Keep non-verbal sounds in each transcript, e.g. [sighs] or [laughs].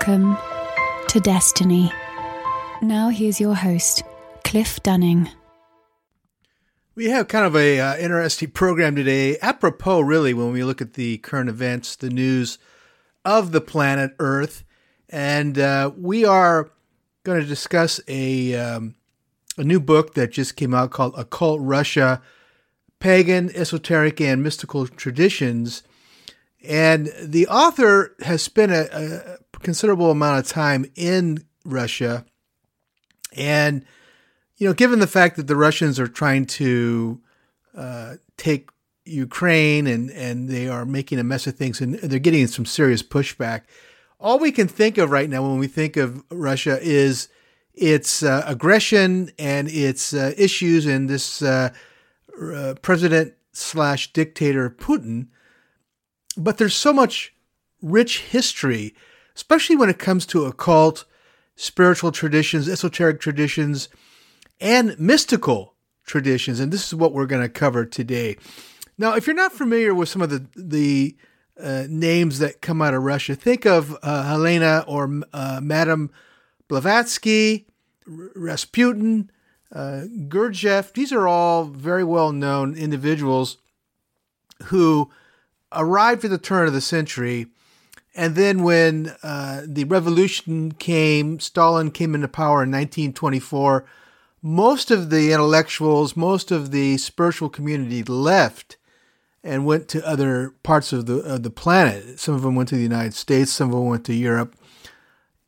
Welcome to Destiny. Now, here's your host, Cliff Dunning. We have kind of a uh, interesting program today, apropos, really, when we look at the current events, the news of the planet Earth, and uh, we are going to discuss a um, a new book that just came out called "Occult Russia: Pagan, Esoteric, and Mystical Traditions." And the author has spent a, a considerable amount of time in Russia. And, you know, given the fact that the Russians are trying to uh, take Ukraine and, and they are making a mess of things and they're getting some serious pushback, all we can think of right now when we think of Russia is its uh, aggression and its uh, issues and this uh, uh, president slash dictator Putin but there's so much rich history, especially when it comes to occult, spiritual traditions, esoteric traditions, and mystical traditions. And this is what we're going to cover today. Now, if you're not familiar with some of the the uh, names that come out of Russia, think of uh, Helena or uh, Madame Blavatsky, Rasputin, uh, Gurdjieff. These are all very well known individuals who arrived at the turn of the century. And then when uh, the revolution came, Stalin came into power in 1924, most of the intellectuals, most of the spiritual community left and went to other parts of the of the planet. Some of them went to the United States, some of them went to Europe.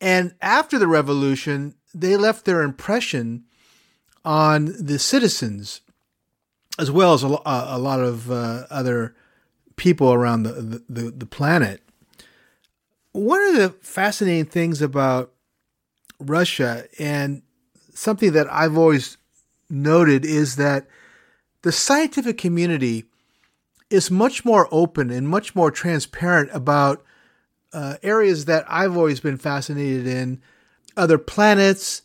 And after the revolution, they left their impression on the citizens, as well as a, a lot of uh, other people around the, the, the planet. One of the fascinating things about Russia and something that I've always noted is that the scientific community is much more open and much more transparent about uh, areas that I've always been fascinated in other planets,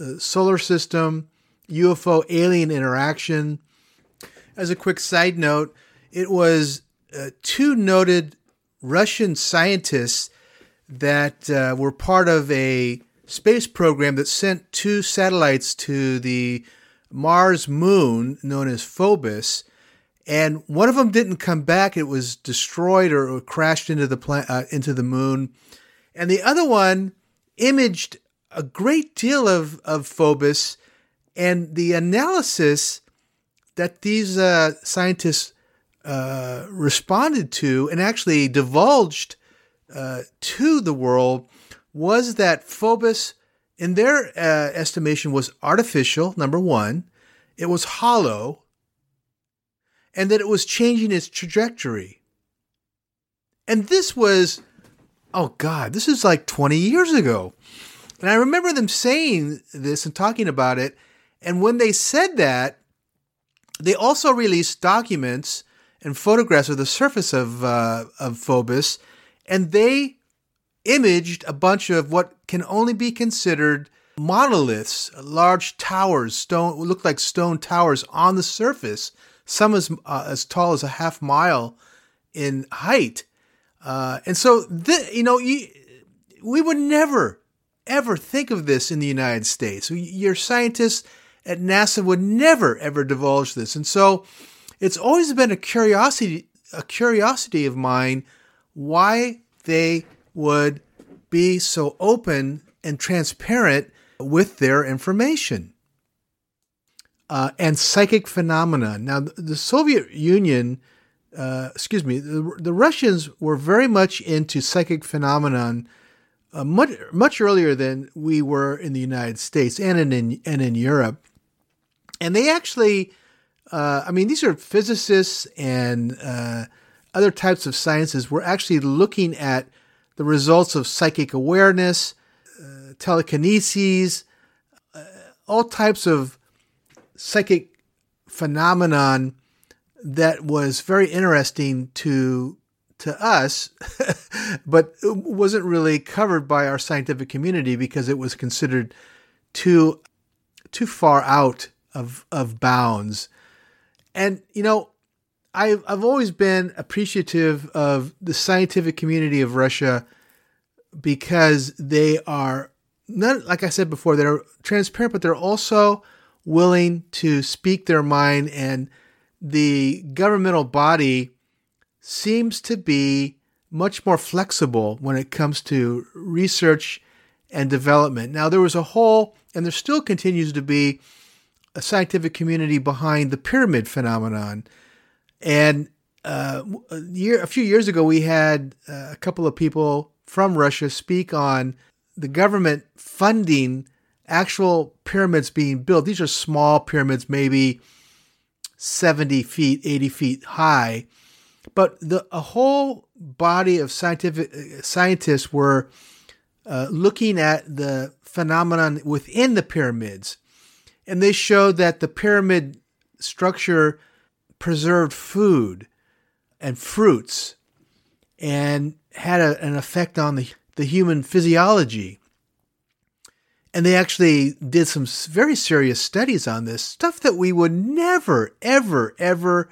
uh, solar system, UFO alien interaction. As a quick side note, it was uh, two noted Russian scientists that uh, were part of a space program that sent two satellites to the Mars moon known as Phobos. And one of them didn't come back; it was destroyed or, crashed into the uh, into the moon. And the other one imaged a great deal of of Phobos, and the analysis that these uh, scientists uh, responded to and actually divulged uh, to the world was that Phobos, in their uh, estimation, was artificial, number one, it was hollow, and that it was changing its trajectory. And this was, oh God, this is like 20 years ago. And I remember them saying this and talking about it. And when they said that, they also released documents and photographs of the surface of uh, of Phobos, and they imaged a bunch of what can only be considered monoliths, large towers, stone look like stone towers on the surface, some as uh, as tall as a half mile in height. Uh, and so, th- you know, you, we would never ever think of this in the United States. Your scientists at NASA would never ever divulge this. And so, it's always been a curiosity a curiosity of mine why they would be so open and transparent with their information. Uh, and psychic phenomena. Now, the Soviet Union, uh, excuse me, the, the, Russians were very much into psychic phenomenon uh, much much earlier than we were in the United States and in and in Europe. And they actually, uh, I mean, these are physicists and uh, other types of sciences. Were actually looking at the results of psychic awareness, uh, telekinesis, uh, all types of psychic phenomenon that was very interesting to to us, [laughs] but wasn't really covered by our scientific community because it was considered too too far out of of bounds. And you know, I've I've always been appreciative of the scientific community of Russia because they are not like I said before, they're transparent, but they're also willing to speak their mind and the governmental body seems to be much more flexible when it comes to research and development. Now there was a whole and there still continues to be a scientific community behind the pyramid phenomenon. And uh, a, year, a few years ago, we had uh, a couple of people from Russia speak on the government funding actual pyramids being built. These are small pyramids, maybe 70 feet, 80 feet high. But the, a whole body of scientific scientists were uh, looking at the phenomenon within the pyramids. And they showed that the pyramid structure preserved food and fruits and had a, an effect on the, the human physiology. And they actually did some very serious studies on this, stuff that we would never, ever, ever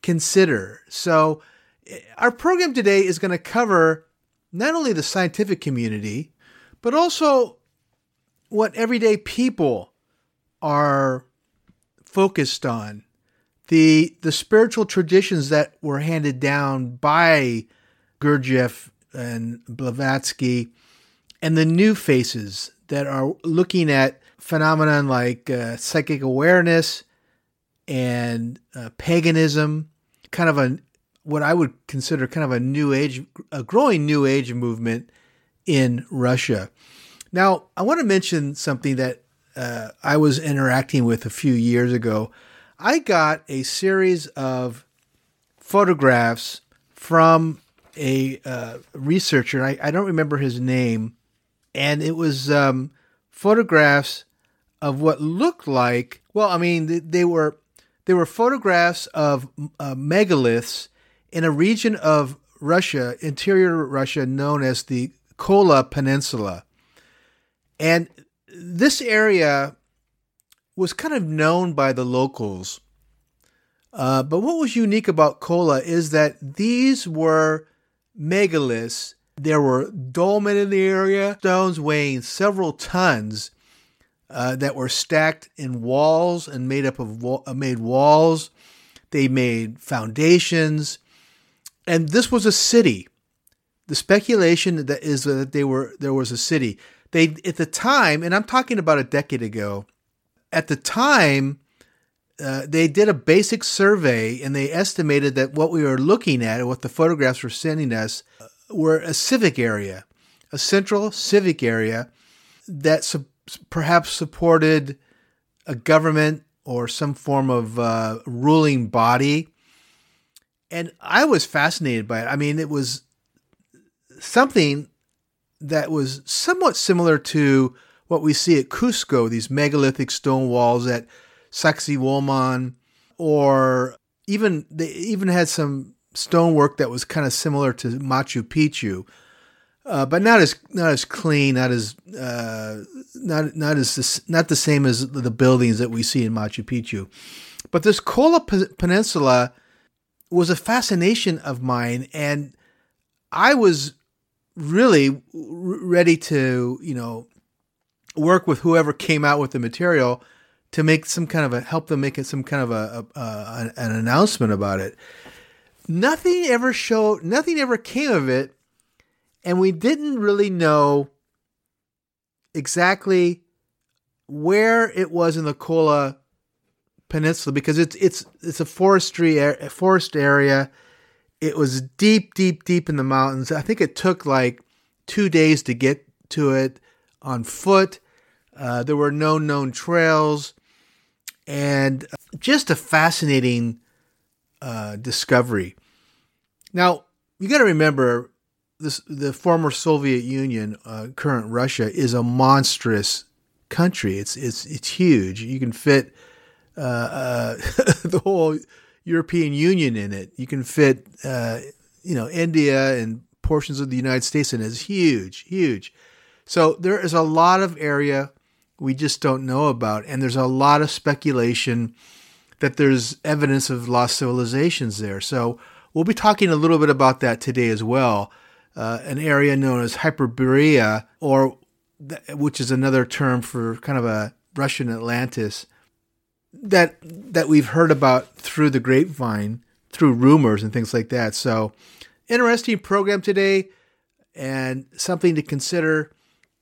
consider. So, eh, our program today is going to cover not only the scientific community, but also what everyday people are focused on. The, the spiritual traditions that were handed down by Gurdjieff and Blavatsky, and the new faces that are looking at phenomenon like uh, psychic awareness and uh, paganism, kind of a what I would consider kind of a new age, a growing new age movement in Russia. Now, I want to mention something that uh, I was interacting with a few years ago. I got a series of photographs from a uh, researcher. I, I, don't remember his name, and it was um, photographs of what looked like. Well, I mean, they, they were they were photographs of uh, megaliths in a region of Russia, interior Russia, known as the Kola Peninsula, and this area was kind of known by the locals. Uh, but what was unique about Kola is that these were megaliths. There were dolmen in the area, stones weighing several tons uh, that were stacked in walls and made up of wa- uh, made walls. They made foundations, and this was a city. The speculation that is that they were there was a city. They at the time, and I'm talking about a decade ago. At the time, uh, they did a basic survey and they estimated that what we were looking at, what the photographs were sending us, uh, were a civic area, a central civic area that su- perhaps supported a government or some form of uh, ruling body. And I was fascinated by it. I mean, it was something that was somewhat similar to what we see at Cusco, these megalithic stone walls at Sacsayhuaman, or even they even had some stonework that was kind of similar to Machu Picchu. uh, but not as not as clean, not as uh, not not as not the same as the buildings that we see in Machu Picchu. But this Kola Peninsula was a fascination of mine, and I was really ready to you know work with whoever came out with the material to make some kind of a help them make it some kind of a, a, a an announcement about it. Nothing ever showed. Nothing ever came of it, and we didn't really know exactly where it was in the Kola Peninsula because it's it's it's a forestry a forest area. It was deep, deep, deep in the mountains. I think it took like two days to get to it on foot. Uh, there were no known trails, and just a fascinating uh, discovery. Now you got to remember this: the former Soviet Union, uh, current Russia, is a monstrous country. It's it's it's huge. You can fit uh, uh, [laughs] the whole European Union in it. You can fit uh, you know India and portions of the United States in it. It's huge, huge. So there is a lot of area we just don't know about. And there's a lot of speculation that there's evidence of lost civilizations there. So we'll be talking a little bit about that today as well. Uh, an area known as Hyperborea, or th- which is another term for kind of a Russian Atlantis, that that we've heard about through the grapevine, through rumors and things like that. So, interesting program today, and something to consider,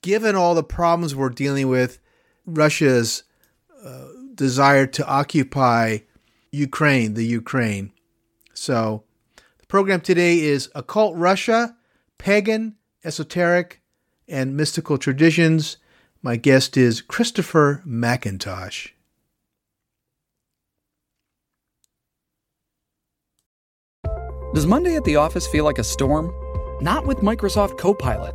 given all the problems we're dealing with Russia's uh, desire to occupy Ukraine, the Ukraine. So, the program today is Occult Russia, Pagan, Esoteric, and Mystical Traditions. My guest is Christopher McIntosh. Does Monday at the office feel like a storm? Not with Microsoft Copilot.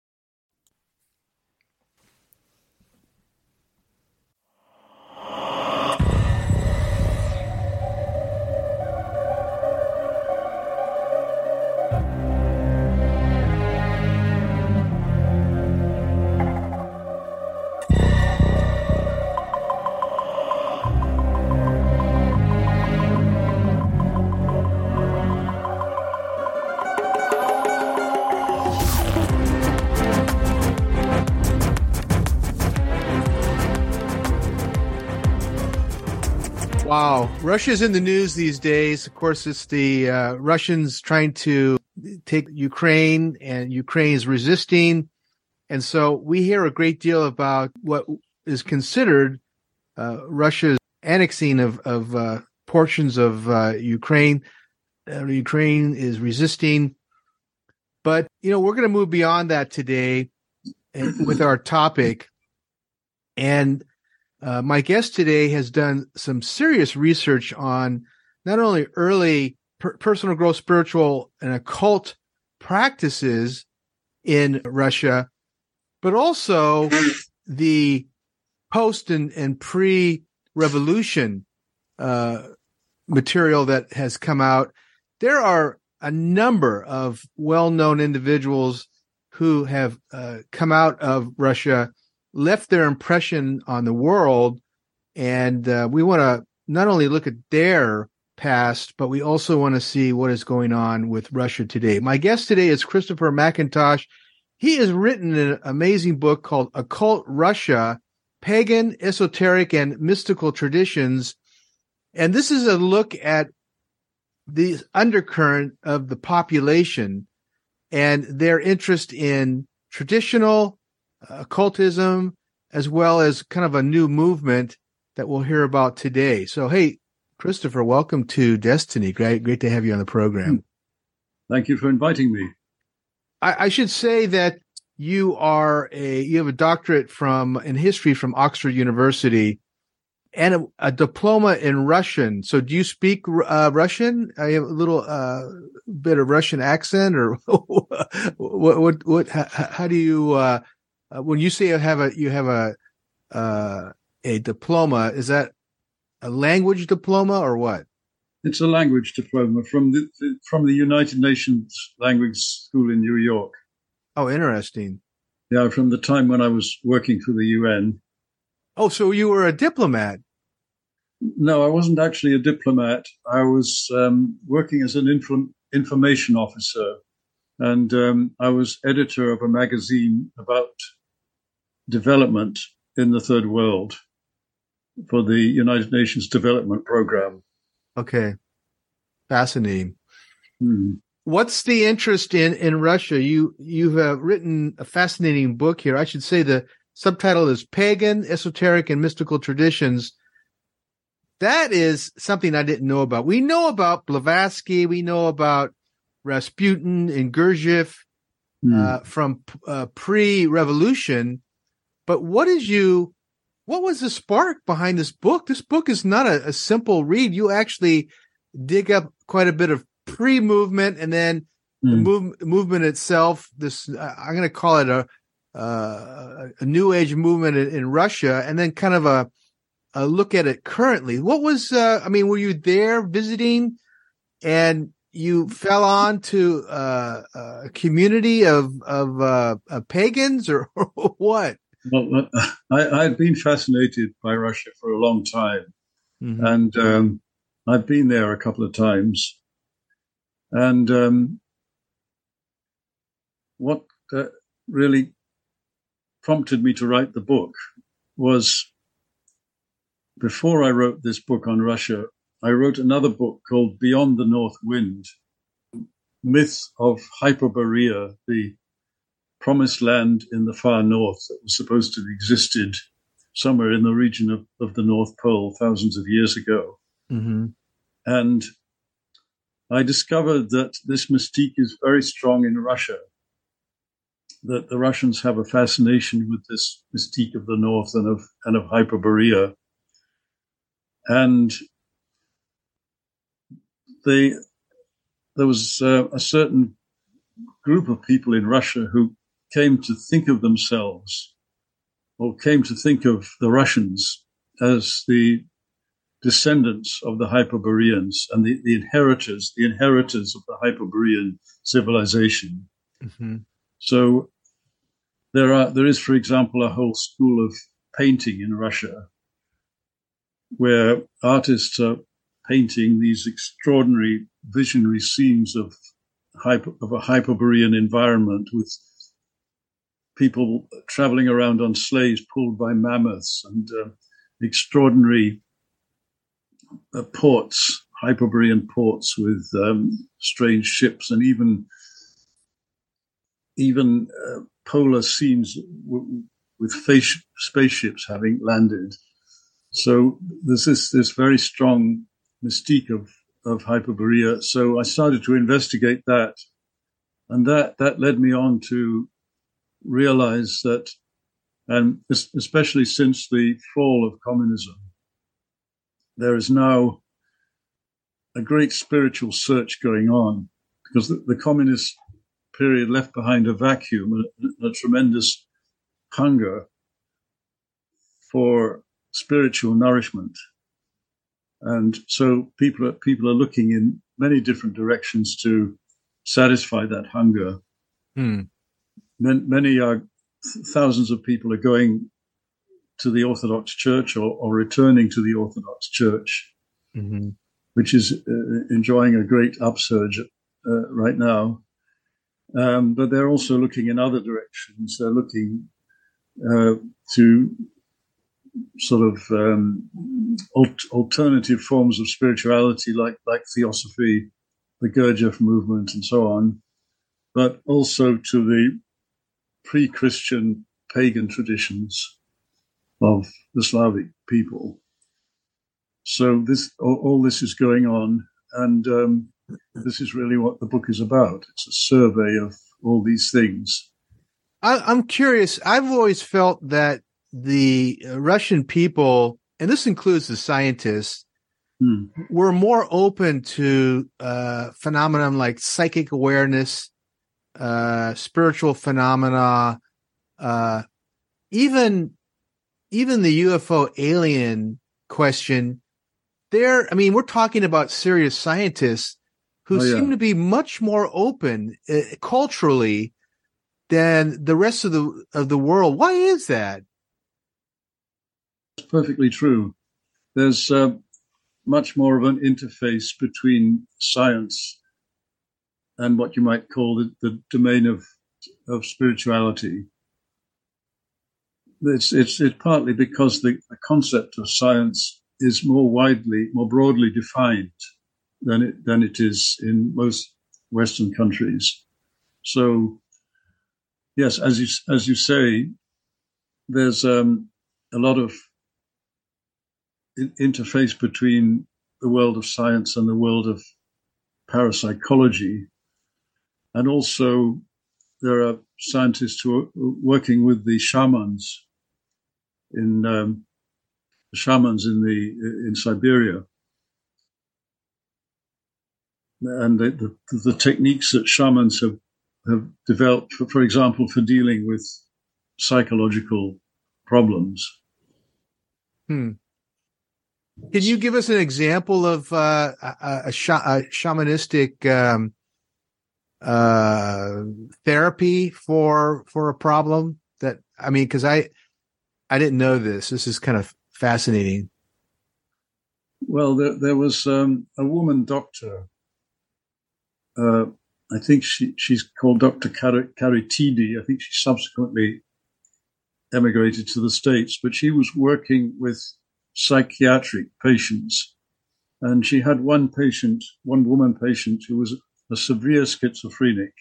Russia's in the news these days. Of course, it's the uh, Russians trying to take Ukraine, and Ukraine is resisting. And so we hear a great deal about what is considered uh, Russia's annexing of, of uh, portions of uh, Ukraine. Uh, Ukraine is resisting. But, you know, we're going to move beyond that today with our topic. And uh, my guest today has done some serious research on not only early per- personal growth, spiritual, and occult practices in Russia, but also the post and, and pre revolution uh, material that has come out. There are a number of well known individuals who have uh, come out of Russia left their impression on the world. And uh, we want to not only look at their past, but we also want to see what is going on with Russia today. My guest today is Christopher McIntosh. He has written an amazing book called Occult Russia Pagan, Esoteric, and Mystical Traditions. And this is a look at the undercurrent of the population and their interest in traditional occultism, as well as kind of a new movement that we'll hear about today. So, hey, Christopher, welcome to Destiny. Great, great to have you on the program. Thank you for inviting me. I, I should say that you are a you have a doctorate from in history from Oxford University, and a, a, diploma in Russian. So, do you speak uh, Russian? I have a little uh, bit of Russian accent, or [laughs] what? What? what how, how, do you uh, uh, when you say you have a you have a uh, a diploma? Is that a language diploma or what? It's a language diploma from the from the United Nations Language School in New York. Oh, interesting. Yeah, from the time when I was working for the UN. Oh, so you were a diplomat? No, I wasn't actually a diplomat. I was um, working as an inf- information officer, and um, I was editor of a magazine about development in the third world for the United Nations Development Program. Okay, fascinating. Hmm. What's the interest in in Russia? You you have written a fascinating book here. I should say the subtitle is Pagan, Esoteric, and Mystical Traditions. That is something I didn't know about. We know about Blavatsky. We know about Rasputin and Gurdjieff mm. uh, from uh, pre-revolution. But what is you? What was the spark behind this book? This book is not a, a simple read. You actually dig up quite a bit of pre-movement and then mm. the hmm. move, movement itself. This I'm going to call it a uh, a new age movement in, in, Russia, and then kind of a, a look at it currently. What was, uh, I mean, were you there visiting and you fell on to uh, a community of, of uh, pagans or, [laughs] what? Well, [sighs] I, had been fascinated by Russia for a long time. Mm-hmm. And um, I've been there a couple of times. And um, what uh, really prompted me to write the book was before I wrote this book on Russia, I wrote another book called Beyond the North Wind Myth of Hyperborea, the promised land in the far north that was supposed to have existed somewhere in the region of, of the North Pole thousands of years ago. Mm-hmm. And I discovered that this mystique is very strong in Russia that the Russians have a fascination with this mystique of the North and of and of Hyperborea, and they there was uh, a certain group of people in Russia who came to think of themselves or came to think of the Russians as the descendants of the Hyperboreans and the, the inheritors, the inheritors of the Hyperborean civilization. Mm-hmm. So there are there is, for example, a whole school of painting in Russia where artists are painting these extraordinary visionary scenes of hyper, of a hyperborean environment with people traveling around on sleighs pulled by mammoths and uh, extraordinary uh, ports, hyperborean ports with um, strange ships and even even uh, polar scenes w- with face- spaceships having landed. So there's this this very strong mystique of of Hyperborea. So I started to investigate that, and that that led me on to realize that, and especially since the fall of communism, there is now a great spiritual search going on because the, the communist period left behind a vacuum, a, a tremendous hunger for spiritual nourishment. And so people are, people are looking in many different directions to satisfy that hunger. Hmm. Many, many are, thousands of people are going to the Orthodox Church or, or returning to the Orthodox Church, mm-hmm. which is uh, enjoying a great upsurge uh, right now. Um, but they're also looking in other directions. They're looking uh, to sort of um, alt- alternative forms of spirituality, like like theosophy, the Gurdjieff movement, and so on, but also to the pre-Christian pagan traditions of the Slavic people. So this all, all this is going on, and um, this is really what the book is about. It's a survey of all these things. I, am curious. I've always felt that the Russian people and this includes the scientists, Hmm. we're more open to uh, phenomenon like psychic awareness, uh, spiritual phenomena, uh, even even the UFO alien question. There, I mean, we're talking about serious scientists who Oh, yeah. seem to be much more open uh, culturally than the rest of the of the world. Why is that? It's perfectly true. There's uh, much more of an interface between science and what you might call the, the domain of of spirituality. It's it's it's partly because the, the concept of science is more widely, more broadly defined than it than it is in most Western countries. So, yes, as you as you say, there's um, a lot of interface between the world of science and the world of parapsychology. And also, there are scientists who are working with the shamans in um, shamans in the in Siberia, and the, the, the techniques that shamans have have developed, for, for example, for dealing with psychological problems. Hmm. Can you give us an example of uh, a, a, sha- a shamanistic um, uh, therapy for for a problem that I mean? Because I I didn't know this. This is kind of fascinating. Well, there, there was um, a woman doctor. Uh, I think she, she's called Dr. Kharitidi. I think she subsequently emigrated to the States, but she was working with psychiatric patients. And she had one patient, one woman patient, who was a severe schizophrenic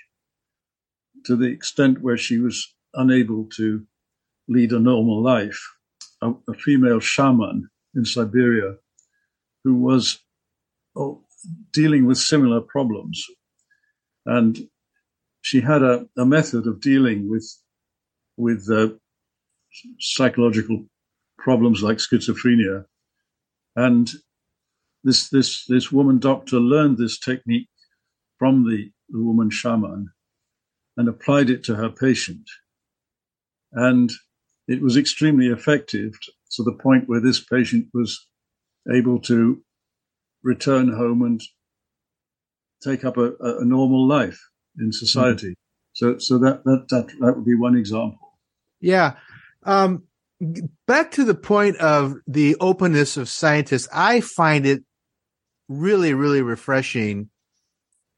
to the extent where she was unable to lead a normal life. A, a female shaman in Siberia who was oh, dealing with similar problems. And she had a, a method of dealing with with uh, psychological problems like schizophrenia. And this this this woman doctor learned this technique from the, the woman shaman and applied it to her patient. And it was extremely effective to the point where this patient was able to return home and take up a, a normal life in society. So, so that, that that that would be one example. Yeah. Um, back to the point of the openness of scientists, I find it really, really refreshing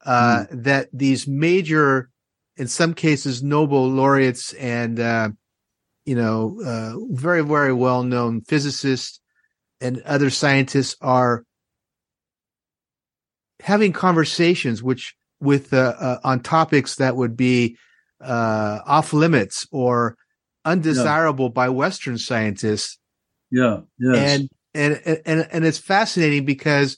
uh, that these major, in some cases, Nobel laureates and uh, you know uh, very, very well known physicists and other scientists are having conversations which with uh, uh, on topics that would be uh, off limits or undesirable by Western scientists, Yeah, yes, and and and and it's fascinating because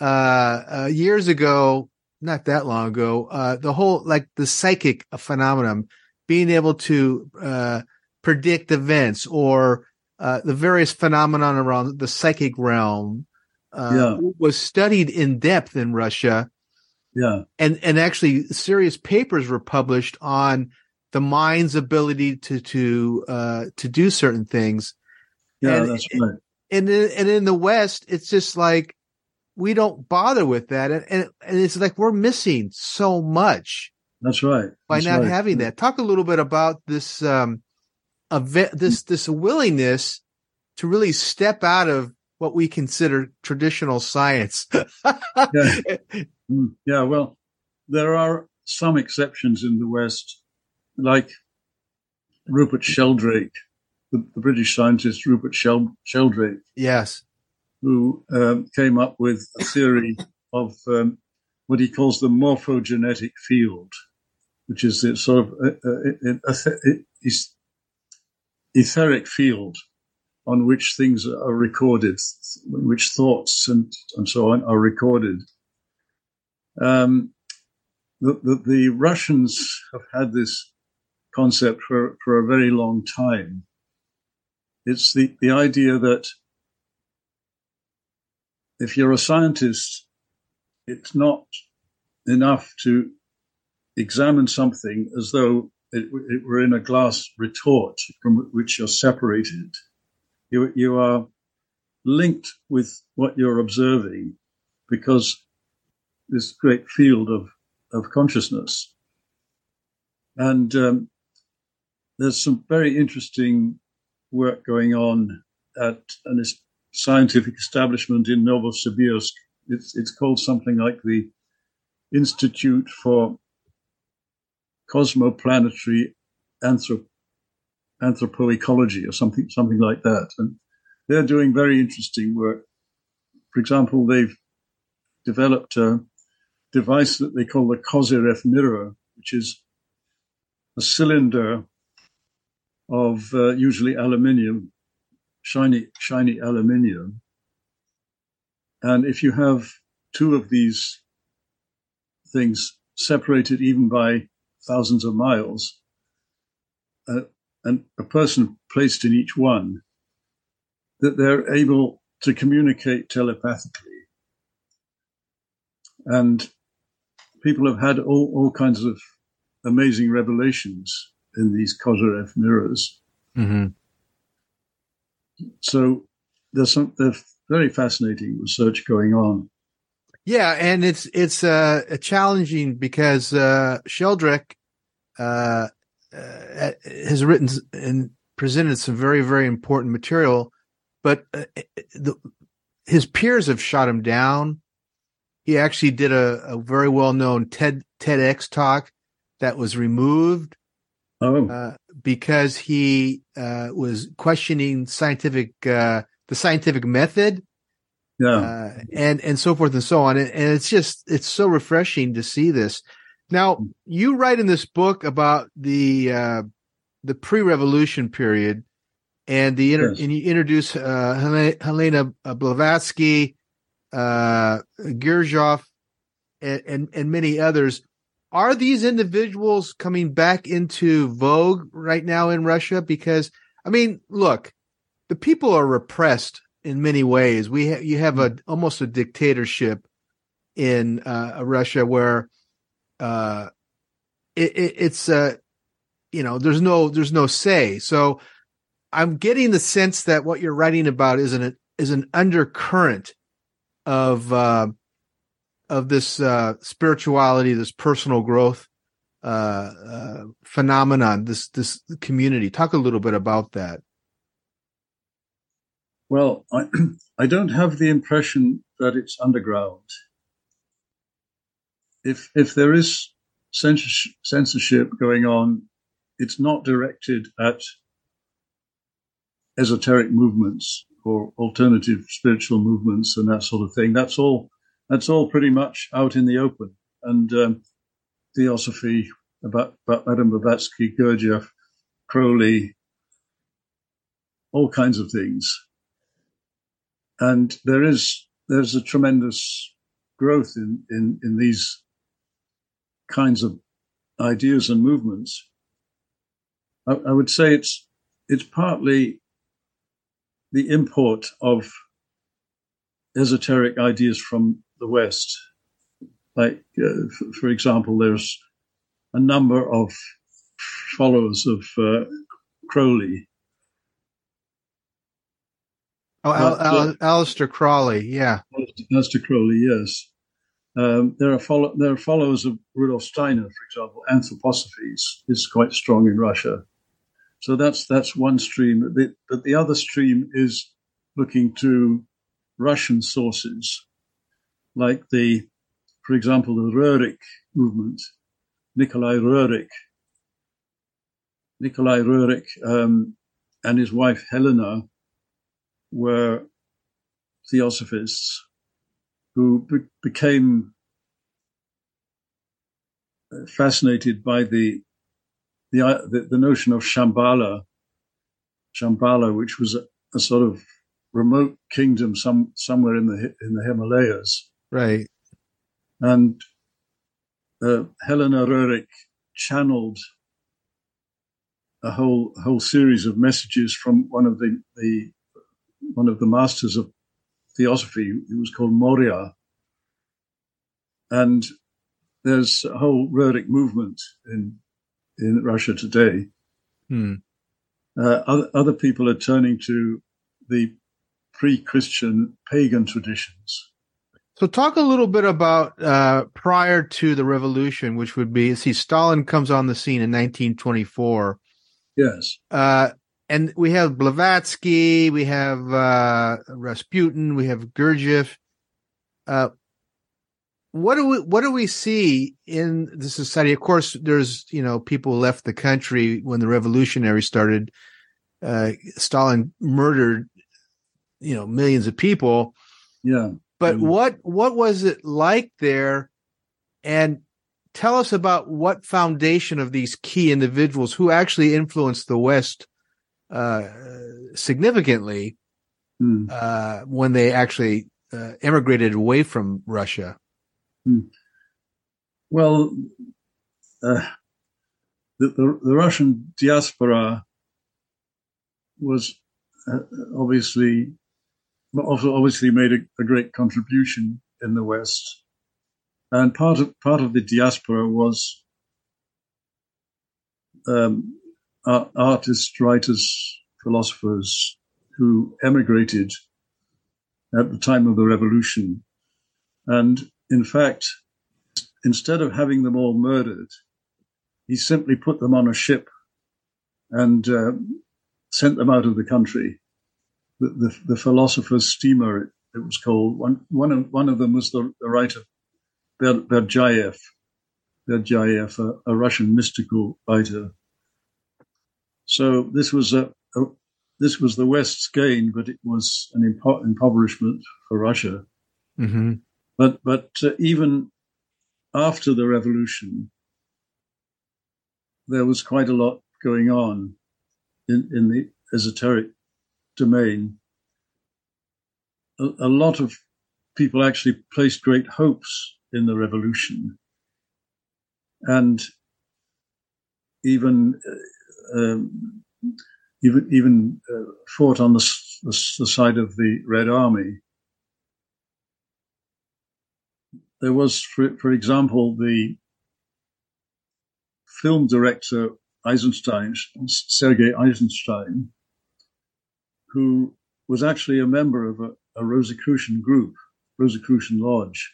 uh, uh, years ago, not that long ago, uh, the whole like the psychic phenomenon, being able to uh, predict events or uh, the various phenomenon around the psychic realm uh, Yeah. was studied in depth in Russia yeah, and and actually serious papers were published on the mind's ability to to uh to do certain things yeah. And- that's right. and in, and in the west it's just like we don't bother with that and and, and it's like we're missing so much That's right. by That's not right. having that talk a little bit about this um event this this willingness to really step out of what we consider traditional science Yeah. Mm, yeah, well, there are some exceptions in the West, like Rupert Sheldrake, the, the British scientist Rupert Shel- Sheldrake, yes who um, came up with a theory of um, what he calls the morphogenetic field, which is the sort of uh, uh, uh, etheric field on which things are recorded, which thoughts and, and so on are recorded. Um, the, the, the Russians have had this concept for, for a very long time. It's the, the idea that if you're a scientist, it's not enough to examine something as though it, it were in a glass retort from which you're separated. You, you are linked with what you're observing because this great field of, of consciousness. And um, there's some very interesting work going on at an scientific establishment in Novosibirsk. It's, it's called something like the Institute for Cosmoplanetary Anthrop- Anthropoecology or something, something like that. And they're doing very interesting work. For example, they've developed a device that they call the Kozyrev mirror, which is a cylinder of uh, usually aluminium, shiny, shiny aluminium. And if you have two of these things separated even by thousands of miles, uh, and a person placed in each one, that they're able to communicate telepathically. And people have had all, all kinds of amazing revelations in these Kozyrev mirrors. Mm-hmm. So there's some there's very fascinating research going on. Yeah, and it's it's uh, challenging because uh, Sheldrake uh, uh, has written and presented some very very important material, but uh, the, his peers have shot him down. He actually did a, a very well known TED TEDx talk that was removed Oh. Uh, because he uh, was questioning scientific uh, the scientific method, yeah, uh, and and so forth and so on. And, and, it's just it's so refreshing to see this. Now you write in this book about the uh, the pre-revolution period, and the inter- yes. and you introduce uh, Helena Blavatsky, uh, and, and and many others are these individuals coming back into vogue right now in Russia? Because I mean, look, the people are repressed in many ways. We ha- you have a almost a dictatorship in uh, Russia where uh, it, it, it's uh, you know there's no there's no say. So I'm getting the sense that what you're writing about is an is an undercurrent of uh, of this uh, spirituality, this personal growth uh, uh, phenomenon, this this community. Talk a little bit about that. Well, I, [clears throat] I don't have the impression that it's underground. If if there is censorship, censorship going on, it's not directed at esoteric movements or alternative spiritual movements and that sort of thing. That's all that's all pretty much out in the open. And um, theosophy about, about Madame Blavatsky, Gurdjieff, Crowley, all kinds of things. And there is there's a tremendous growth in, in, in these kinds of ideas and movements. I, I would say it's it's partly the import of esoteric ideas from the West. Like, uh, f- for example, there's a number of followers of uh, Crowley. Oh, Al- Al- Aleister Crowley, yeah. Aleister Crowley, yes. Um, there are follow- there are followers of Rudolf Steiner, for example. Anthroposophy is quite strong in Russia, so that's that's one stream. But the other stream is looking to Russian sources like the, for example, the Roerich movement, Nikolai Roerich. Nikolai Roerich um, and his wife Helena were theosophists who be- became uh, fascinated by the the, uh, the, the notion of Shambhala, Shambhala, which was a, a, sort of remote kingdom some somewhere in the in the Himalayas, Right. And uh, Helena Roerich channeled a whole whole series of messages from one of the, the one of the masters of theosophy. It was called Morya. And there's a whole Roerich movement in in Russia today. Hmm. Uh, other, other people are turning to the pre-Christian pagan traditions. So, talk a little bit about uh, prior to the revolution, which would be see Stalin comes on the scene in 1924. Yes. Uh, and we have Blavatsky, we have uh, Rasputin, we have Gurdjieff. Uh, what do we what do we see in the society? Of course, there's you know people left the country when the revolutionary started. Uh, Stalin murdered you know millions of people. Yeah. But Mm. what what was it like there? And tell us about what foundation of these key individuals who actually influenced the West uh, significantly Hmm. uh, when they actually uh, immigrated away from Russia. Well, uh, the, the, the Russian diaspora was uh, obviously also obviously made a, a great contribution in the West, and part of part of the diaspora was um, ar- artists, writers, philosophers who emigrated at the time of the revolution, and in fact, instead of having them all murdered, he simply put them on a ship and uh, sent them out of the country. The, the, the philosopher's steamer, it, it was called. One, one, of, one of them was the, the writer Ber, Berdyaev, Berdyaev, a, a Russian mystical writer. So this was a, a this was the West's gain, but it was an impo- impoverishment for Russia. Mm-hmm. But but uh, even after the revolution, there was quite a lot going on in, in the esoteric domain. A, a lot of people actually placed great hopes in the revolution, and even uh, um, even even uh, fought on the, the, the side of the Red Army there was, for, for example, the film director Eisenstein, Sergei Eisenstein, who was actually a member of a, a Rosicrucian group, Rosicrucian Lodge,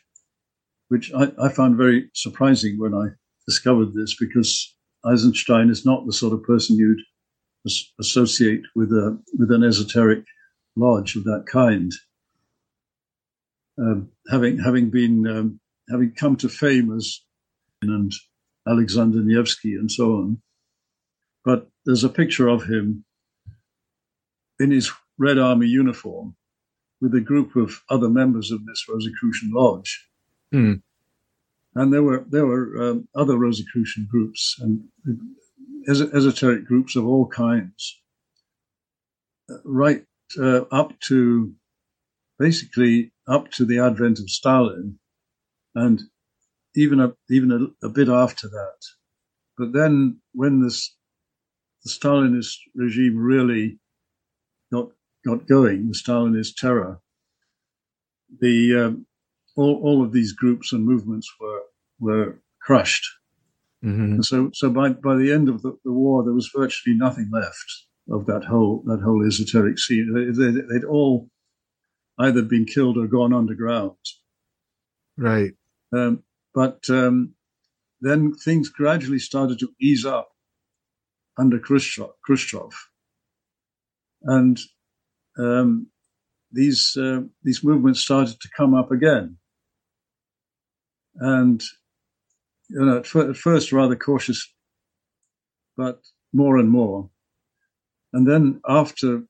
which I, I found very surprising when I discovered this because Eisenstein is not the sort of person you'd as- associate with a with an esoteric lodge of that kind um, having having been um, having come to fame as and Alexander Nevsky and so on. But there's a picture of him in his Red Army uniform with a group of other members of this Rosicrucian lodge. Hmm. And there were there were um, other Rosicrucian groups and es- esoteric groups of all kinds, uh, right uh, up to basically up to the advent of Stalin, and even a, even a, a bit after that. But then, when this the Stalinist regime really got going, the Stalinist terror, the um, all, all of these groups and movements were were crushed. Mm-hmm. And so, so by by the end of the, the war, there was virtually nothing left of that whole that whole esoteric scene. They, they, they'd all either been killed or gone underground. Right. Um, but um, then things gradually started to ease up under Khrushchev, Khrushchev. and um, these uh, these movements started to come up again. And you know, at, fir- at first rather cautious, but more and more. And then after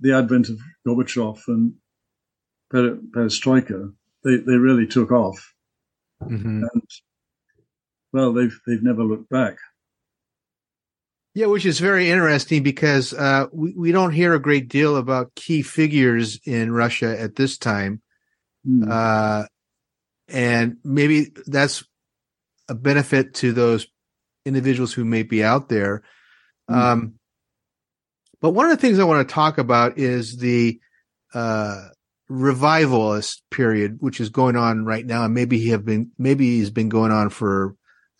the advent of Gorbachev and Per- Perestroika, they, they really took off. Mm-hmm. And well, they've they've never looked back. Yeah, which is very interesting because uh, we, we don't hear a great deal about key figures in Russia at this time. Hmm. Uh, and maybe that's a benefit to those individuals who may be out there. Mm. Um, but one of the things I want to talk about is the uh, revivalist period, which is going on right now, and maybe he have been maybe he's been going on for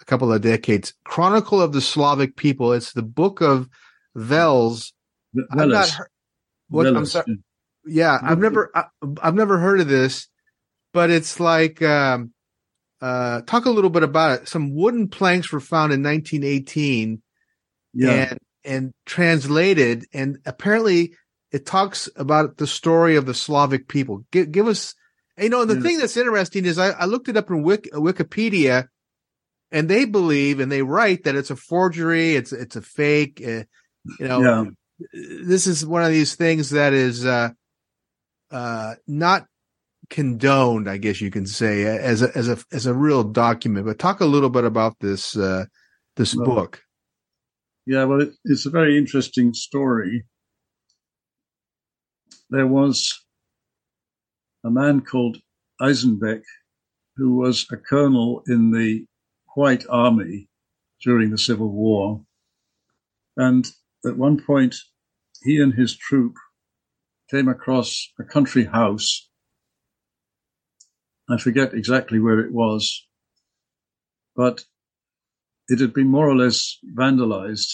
couple of decades. Chronicle of the Slavic People. It's the book of Veles. I've not heard, what, I'm sorry. Yeah, I've never I, have never heard of this, but it's like um, uh, talk a little bit about it. Some wooden planks were found in 1918, yeah. and and translated, and apparently it talks about the story of the Slavic people. Give, give us, you know, the yeah. thing that's interesting is I, I looked it up in Wik, Wikipedia, and they believe and they write that it's a forgery, it's it's a fake. Uh, you know, yeah. this is one of these things that is uh, uh, not condoned, I guess you can say, as a as a as a real document. But talk a little bit about this uh, this well, book. Yeah, well, it, it's a very interesting story there was a man called Eisenbeck who was a colonel in the White Army during the Civil War. And at one point, he and his troop came across a country house. I forget exactly where it was, but it had been more or less vandalized.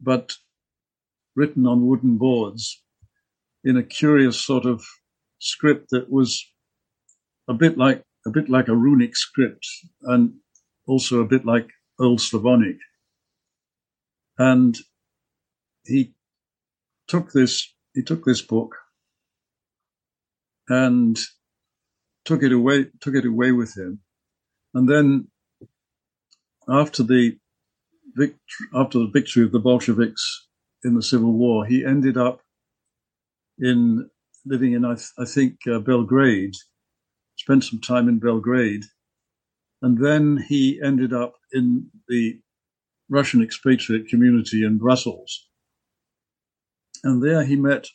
But written on wooden boards in a curious sort of script that was a bit like a bit like a runic script and also a bit like Old Slavonic. And he took this he took this book and took it away took it away with him. And then after the after the victory of the Bolsheviks in the Civil War. He ended up in living in, I, th- I think, uh, Belgrade, spent some time in Belgrade, and then he ended up in the Russian expatriate community in Brussels. And there he met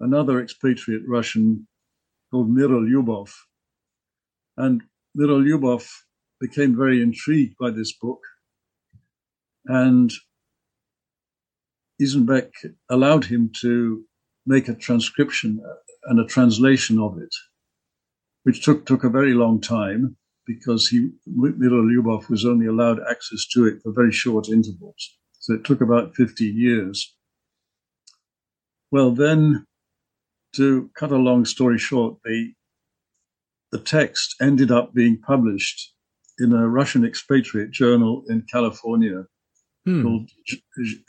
another expatriate Russian called Mirolyubov. And Mirolyubov became very intrigued by this book and Isenbeck allowed him to make a transcription and a translation of it, which took, took a very long time because he, Mirolyubov was only allowed access to it for very short intervals. So it took about 50 years. Well, then, to cut a long story short, the, the text ended up being published in a Russian expatriate journal in California hmm. called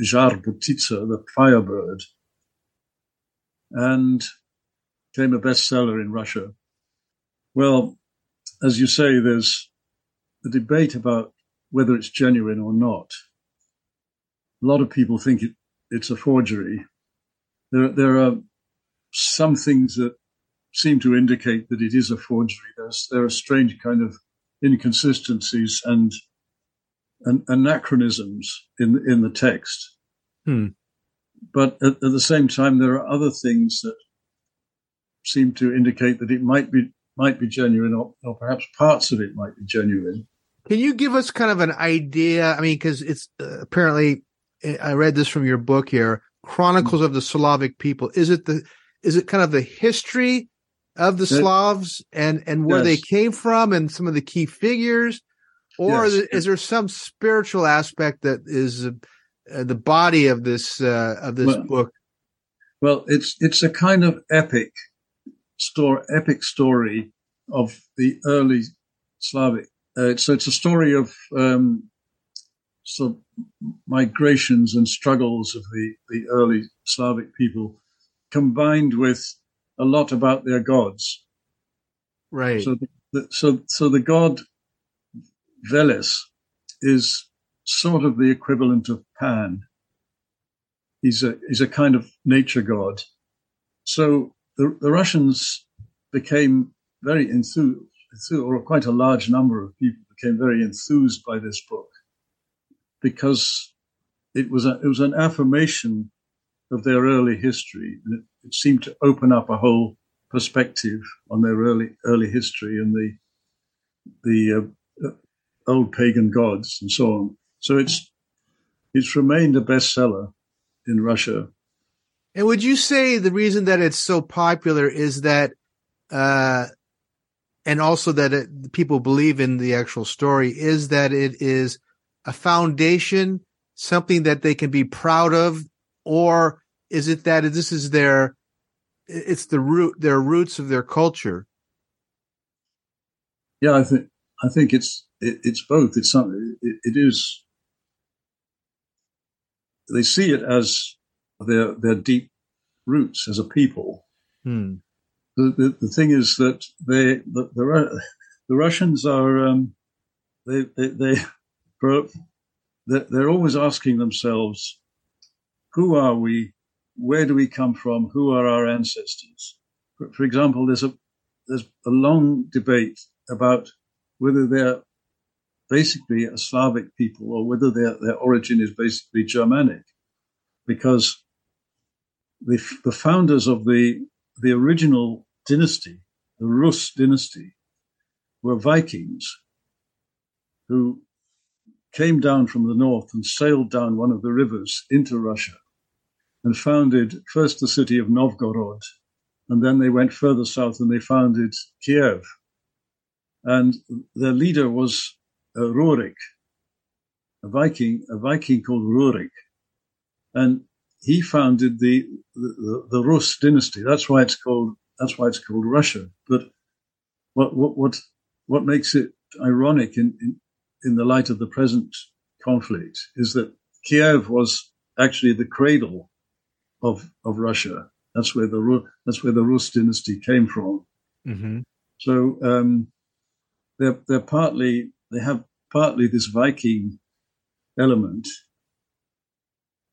Zhar-Ptitsa, the Firebird, and became a bestseller in Russia. Well, as you say, there's a debate about whether it's genuine or not. A lot of people think it, it's a forgery. There, there are some things that seem to indicate that it is a forgery. There's, there are strange kind of inconsistencies and an, anachronisms in in the text. Hmm. But at, at, the same time, there are other things that seem to indicate that it might be might be genuine, or, or perhaps parts of it might be genuine. Can you give us kind of an idea? I mean, because it's uh, apparently I read this from your book here, Chronicles of the Slavic People. Is it the is it kind of the history of the Slavs and and where yes. they came from and some of the key figures? or yes. is there some spiritual aspect that is uh, the body of this uh, of this well, book? Well, it's it's a kind of epic story, epic story of the early Slavic. Uh, so it's a story of um, sort of migrations and struggles of the, the early Slavic people, combined with a lot about their gods. Right. So, the, so, so the god Veles is sort of the equivalent of Pan. He's a he's a kind of nature god. So the, the Russians became very enthused, or quite a large number of people became very enthused by this book because it was a, it was an affirmation of their early history. It, it seemed to open up a whole perspective on their early early history and the the uh, old pagan gods and so on. So it's it's remained a bestseller in Russia. And would you say the reason that it's so popular is that, uh, and also that it, people believe in the actual story is that it is a foundation, something that they can be proud of, or is it that this is their, it's the root, their roots of their culture? Yeah, I think I think it's it, it's both. It's something. It, it is. They see it as their their deep roots as a people. Hmm. The, the, the thing is that they the the, the Russians are um, they they, they they're, always asking themselves, who are we? Where do we come from? Who are our ancestors? For, for example, there's a there's a long debate about whether they're basically a Slavic people or whether their, their origin is basically Germanic, because the, the founders of the, the original dynasty, the Rus dynasty, were Vikings who came down from the north and sailed down one of the rivers into Russia and founded first the city of Novgorod, and then they went further south and they founded Kiev. And their leader was uh, Rurik, a Viking, a Viking called Rurik, and he founded the, the the Rus dynasty. That's why it's called that's why it's called Russia. But what what what what makes it ironic in, in in the light of the present conflict is that Kiev was actually the cradle of of Russia. That's where the that's where the Rus dynasty came from. Mm-hmm. So um, they're they're partly they have partly this Viking element,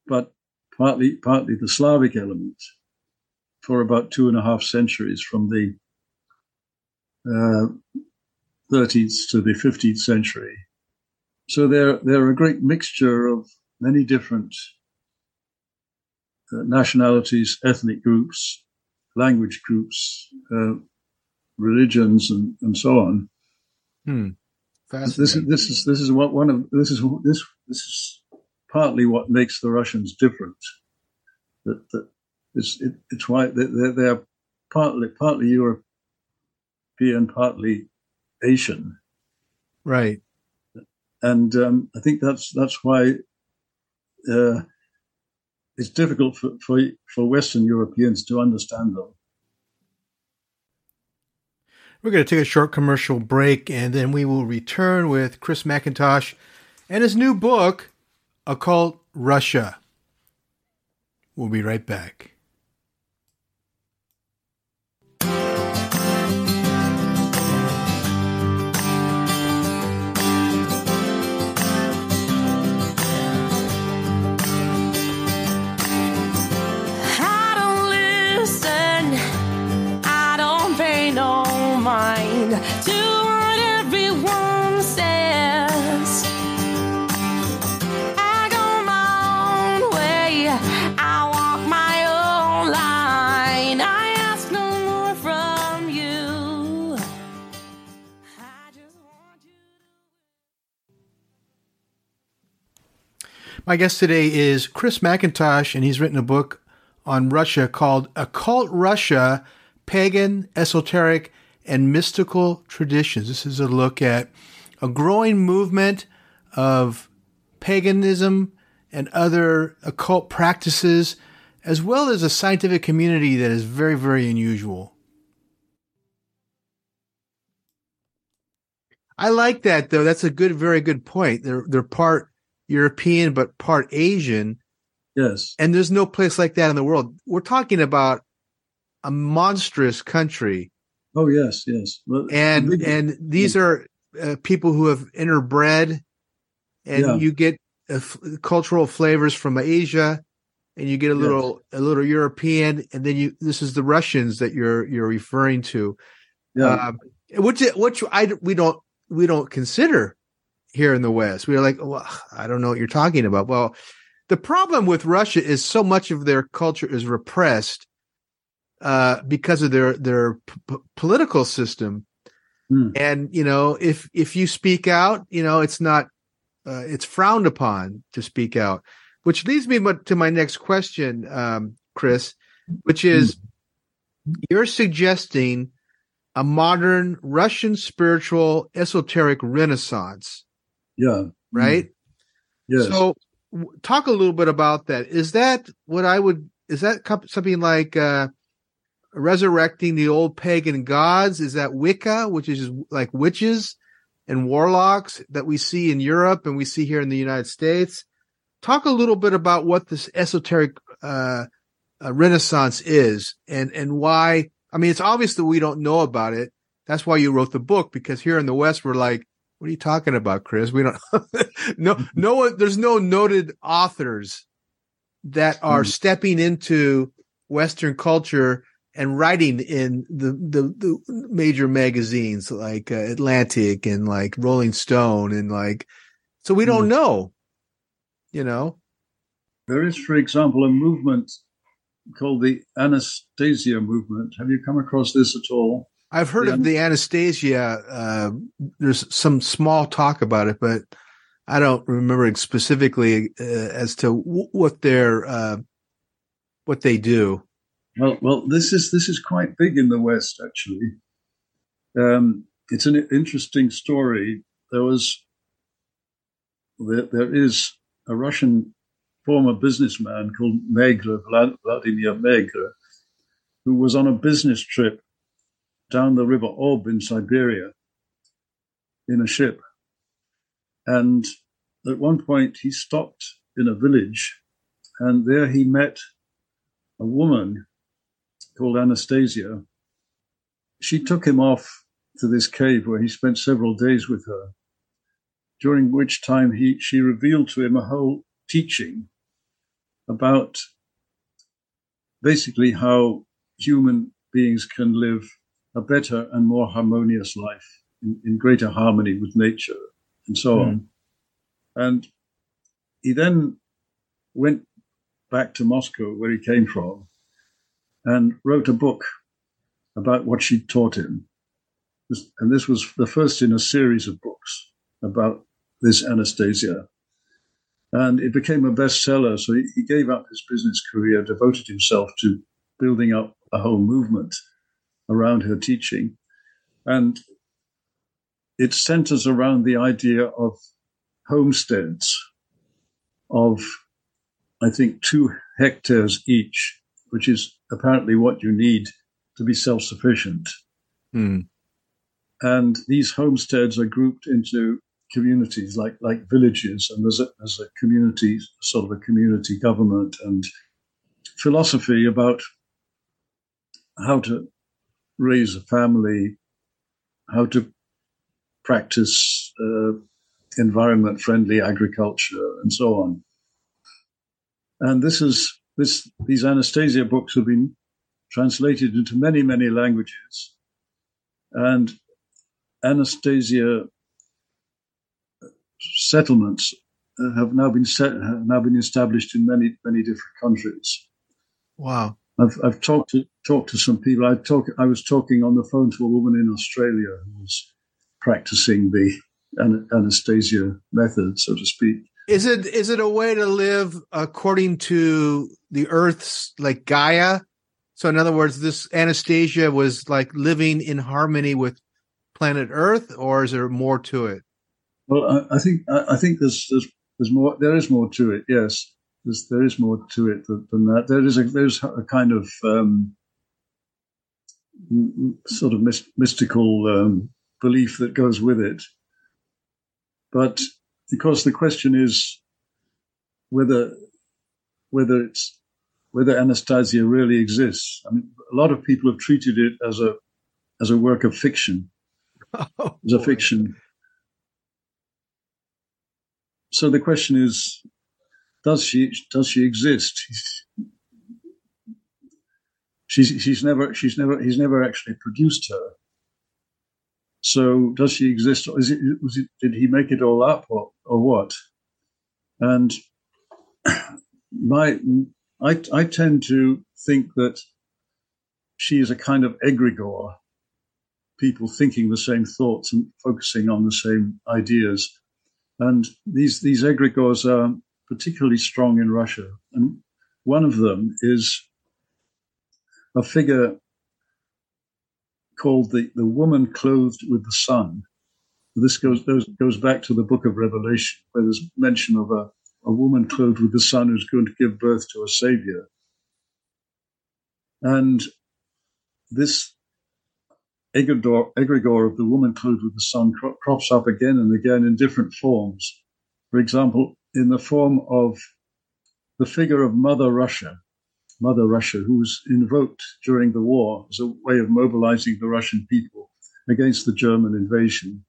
but partly partly the Slavic element for about two and a half centuries from the uh, 13th to the 15th century. So they're they're a great mixture of many different uh, nationalities, ethnic groups, language groups, uh, religions, and, and so on. Hmm. This is this is this is what one of this is this this is partly what makes the Russians different. That, that it's it, it's why they're, they're partly partly European, partly Asian, right? And um, I think that's that's why uh, it's difficult for, for for Western Europeans to understand them. We're going to take a short commercial break and then we will return with Chris McIntosh and his new book, Occult Russia. We'll be right back. My guest today is Chris McIntosh, and he's written a book on Russia called Occult Russia Pagan, Esoteric, and Mystical Traditions. This is a look at a growing movement of paganism and other occult practices, as well as a scientific community that is very, very unusual. I like that though. That's a good, very good point. They're they're part European, but part Asian. Yes. And there's no place like that in the world. We're talking about a monstrous country. Oh yes, yes. Well, and big, and these yeah. are uh, people who have interbred, and yeah. you get uh, f- cultural flavors from Asia, and you get a little yes. a little European, and then you this is the Russians that you're you're referring to. Yeah. Um, which which I we don't we don't consider here in the West. We are like, well, I don't know what you're talking about. Well, the problem with Russia is so much of their culture is repressed uh, because of their their p- political system. Mm. And you know, if if you speak out, you know, it's not uh, it's frowned upon to speak out. Which leads me to my next question, um, Chris, which is you're suggesting a modern Russian spiritual esoteric renaissance. Yeah. Right? Yeah. So talk a little bit about that. Is that what I would is that something like uh resurrecting the old pagan gods? Is that Wicca, which is like witches and warlocks that we see in Europe and we see here in the United States? Talk a little bit about what this esoteric uh, uh, renaissance is and and why. I mean, it's obvious that we don't know about it. That's why you wrote the book because here in the West we're like, what are you talking about, Chris? We don't [laughs] no no one. There's no noted authors that are mm. stepping into Western culture and writing in the, the, the major magazines like uh, Atlantic and like Rolling Stone and like, so we don't mm. know, you know. There is, for example, a movement called the Anastasia movement. Have you come across this at all? I've heard of the Anastasia. Uh, there's some small talk about it, but I don't remember specifically uh, as to w- what their uh, what they do. Well, well, this is this is quite big in the West, actually. Um, it's an interesting story. There was there, there is a Russian former businessman called Megre, Vladimir Megre, who was on a business trip down the river Ob in Siberia in a ship. And at one point he stopped in a village and there he met a woman called Anastasia. She took him off to this cave where he spent several days with her, during which time he, she revealed to him a whole teaching about basically how human beings can live a better and more harmonious life in, in greater harmony with nature and so mm. on. And he then went back to Moscow, where he came from, and wrote a book about what she taught him. And this was the first in a series of books about this Anastasia. And it became a bestseller. So he gave up his business career, devoted himself to building up a whole movement around her teaching. And it centers around the idea of homesteads of, I think, two hectares each, which is apparently what you need to be self sufficient. Mm. And these homesteads are grouped into communities like like villages, and there's a, there's a community, sort of a community government and philosophy about how to raise a family, how to practice uh, environment friendly agriculture, and so on. And this is this, these Anastasia books have been translated into many, many languages. And Anastasia settlements have now been set, have now been established in many, many different countries. Wow. I've, I've talked to talked to some people. I talk I was talking on the phone to a woman in Australia who was practicing the Anastasia method, so to speak. Is it is it a way to live according to the Earth's like Gaia? So in other words, this Anastasia was like living in harmony with planet Earth, or is there more to it? Well, I, I think I, I, think there's, there's there's more there is more to it. Yes, there's, there is more to it than, that. There is a there's a kind of um, sort of mystical um, belief that goes with it, but because the question is whether whether it's whether Anastasia really exists. I mean, a lot of people have treated it as a as a work of fiction, [laughs] oh, as a fiction. So the question is, does she does she exist? [laughs] She's she's never she's never he's never actually produced her. So does she exist? Or is it, was it, did he make it all up or, or what? And [clears throat] my, I, I tend to think that she is a kind of egregore, people thinking the same thoughts and focusing on the same ideas. And these, these egregores are particularly strong in Russia. And one of them is a figure called the, the woman clothed with the sun. This goes, goes, goes back to the book of Revelation, where there's mention of a, a woman clothed with the sun who's going to give birth to a savior. And this egregore, of the woman clothed with the sun cro- crops up again and again in different forms. For example, in the form of the figure of Mother Russia, Mother Russia, who was invoked during the war as a way of mobilizing the Russian people against the German invasion.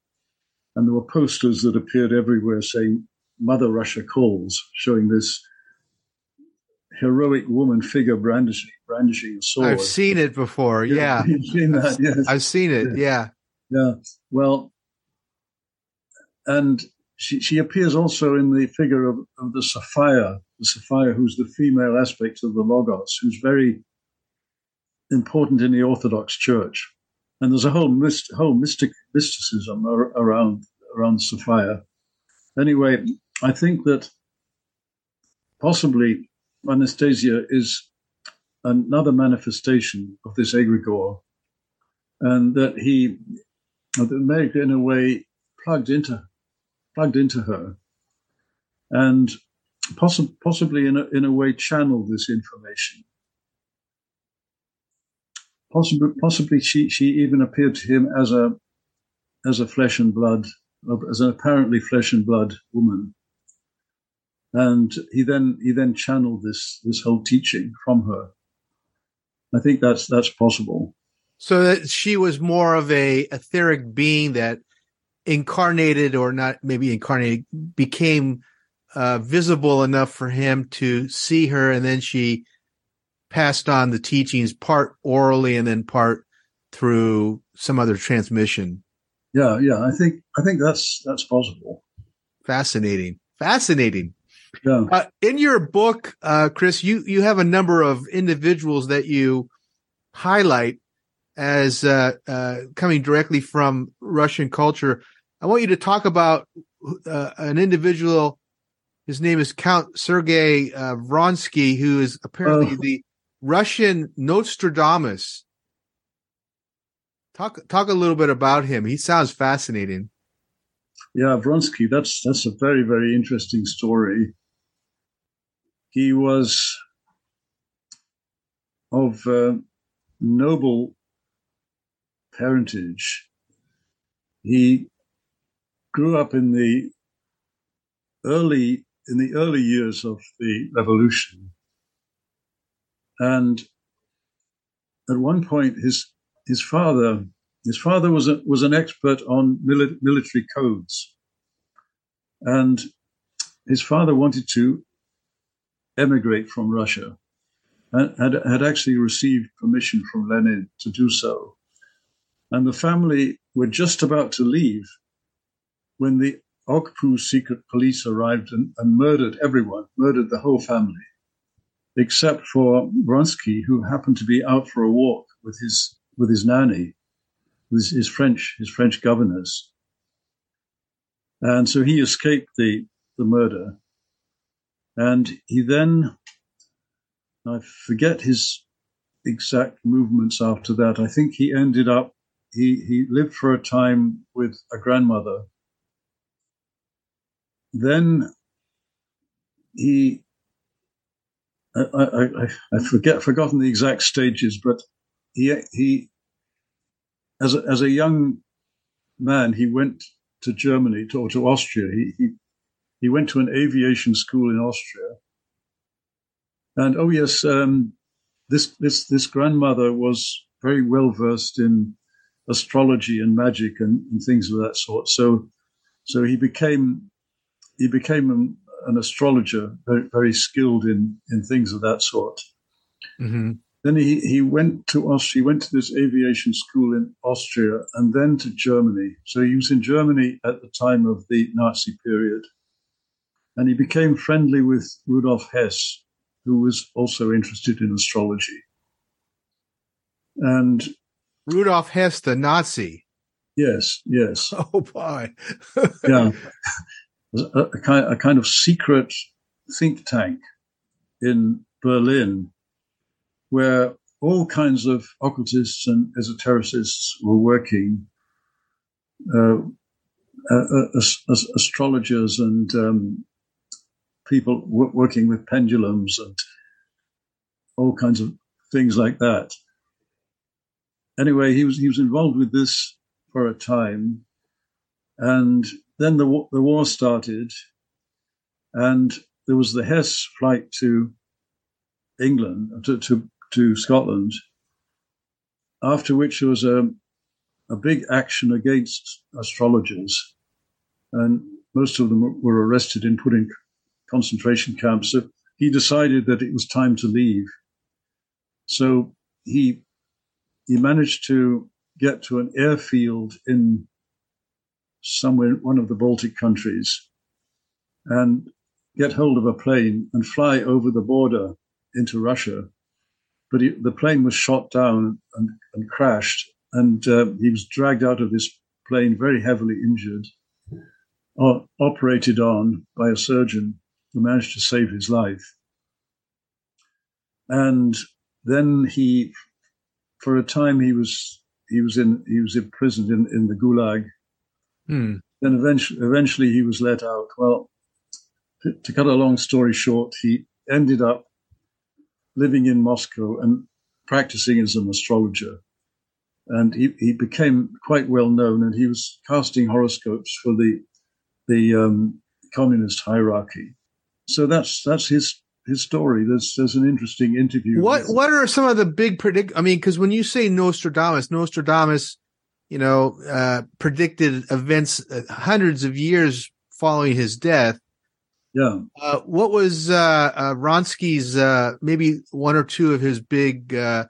And there were posters that appeared everywhere saying, Mother Russia calls, showing this heroic woman figure brandishing, brandishing a sword. I've seen it before. Yeah. [laughs] You've seen that, yes. I've seen it. Yeah. Yeah. Well, and she, she appears also in the figure of, of the Sophia, the Sophia, who's the female aspect of the Logos, who's very important in the Orthodox Church. And there's a whole myst, whole mystic mysticism ar- around around Sophia. Anyway, I think that possibly Anastasia is another manifestation of this egregore, and that he, that Megre, in a way, plugged into plugged into her, and possi- possibly in a, in a way channeled this information. Possibly, possibly she, she even appeared to him as a as a flesh and blood, as an apparently flesh and blood woman, and he then he then channeled this this whole teaching from her. I think that's that's possible. So that she was more of a etheric being that incarnated or not maybe incarnated became uh, visible enough for him to see her and then she passed on the teachings part orally and then part through some other transmission Yeah, yeah. I think I think that's that's possible. fascinating fascinating Yeah. uh, in your book uh, chris you you have a number of individuals that you highlight as uh, uh, coming directly from russian culture i want you to talk about uh, an individual his name is count sergei uh, vronsky who is apparently Oh. the russian nostradamus talk talk a little bit about him he sounds fascinating Yeah, Vronsky, that's that's a very, very interesting story. He was of uh, noble parentage. He grew up in the early in the early years of the revolution, and at one point his his father his father was a, was an expert on mili- military codes, and his father wanted to emigrate from Russia, and had had actually received permission from Lenin to do so, and the family were just about to leave when the OGPU secret police arrived and, and murdered everyone, murdered the whole family, except for Vronsky, who happened to be out for a walk with his with his nanny with his French his French governess, and so he escaped the the murder, and he then I forget his exact movements after that. I think he ended up he he lived for a time with a grandmother. Then he I, I, I, forget forgotten the exact stages, but he he as a, as a young man, he went to Germany or to Austria. He, he he went to an aviation school in Austria. And oh yes, um, this this this grandmother was very well versed in astrology and magic and, and things of that sort. So so he became he became an, an astrologer, very, very skilled in in things of that sort. mm-hmm. Then he, he went to Austria, he went to this aviation school in Austria and then to Germany. So he was in Germany at the time of the Nazi period. And he became friendly with Rudolf Hess, who was also interested in astrology. And rudolf hess the nazi yes, yes, [laughs] oh boy yeah, [laughs] a, a, kind, a kind of secret think tank in Berlin where all kinds of occultists and esotericists were working. Uh, uh, uh astrologers and um, people w- working with pendulums and all kinds of things like that. Anyway, he was he was involved with this for a time, and then the the war started, and there was the Hess flight to England to to, to Scotland. After which there was a a big action against astrologers, and most of them were arrested and put in concentration camps. So he decided that it was time to leave. So he he managed to get to an airfield in somewhere in one of the Baltic countries and get hold of a plane and fly over the border into Russia. But he, the plane was shot down and, and crashed, and uh, he was dragged out of this plane very heavily injured, uh, operated on by a surgeon who managed to save his life. And then he, for a time, he was he was in he was imprisoned in, in the Gulag. Hmm. Then eventually, eventually he was let out. Well, to, to cut a long story short, he ended up living in Moscow and practicing as an astrologer. And he, he became quite well known, and he was casting horoscopes for the the um, communist hierarchy. So that's that's his his story. There's there's an interesting interview. What what are some of the big predict? I mean, because when you say Nostradamus, Nostradamus, you know, uh, predicted events uh, hundreds of years following his death. Yeah. Uh, what was uh, uh Vronsky's uh, maybe one or two of his big uh,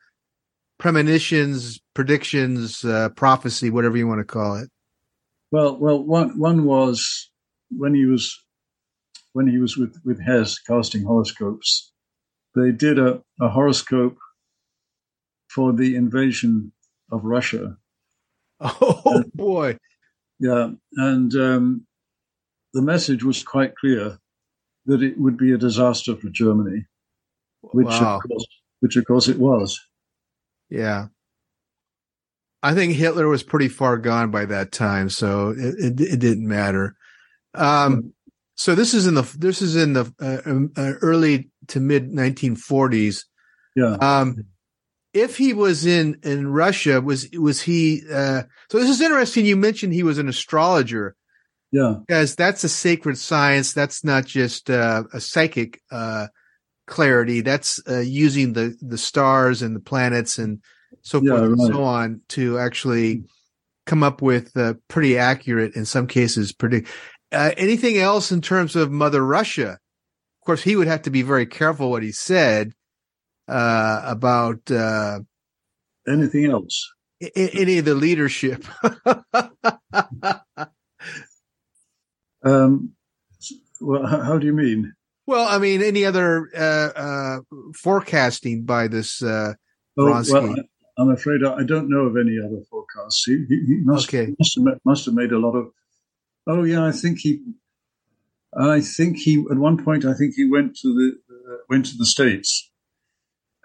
premonitions, predictions, prophecy, whatever you want to call it? Well, well, one one was when he was when he was with, with Hess casting horoscopes, they did a, a horoscope for the invasion of Russia. [laughs] Oh boy. Yeah. And um, the message was quite clear that it would be a disaster for Germany, which, wow. of, course, which of course it was. Yeah. I think Hitler was pretty far gone by that time, so it, it, it didn't matter. Um, so this is in the this is in the uh, um, uh, early to mid 1940s. Yeah. Um, if he was in in Russia, was was he? Uh, so this is interesting. You mentioned he was an astrologer. Yeah. Because that's a sacred science. That's not just uh, a psychic uh, clarity. That's uh, using the the stars and the planets and so yeah, forth and so on to actually come up with uh, pretty accurate, in some cases, predict. Uh, anything else in terms of Mother Russia? Of course, he would have to be very careful what he said uh, about uh, anything else. I- any of the leadership. [laughs] um, well, how do you mean? Well, I mean, any other uh, uh, forecasting by this uh, oh, well, I'm afraid I don't know of any other forecasts. He, he, he must, okay. must, have, must have made a lot of Oh yeah, I think he. I think he at one point. I think he went to the uh, went to the states,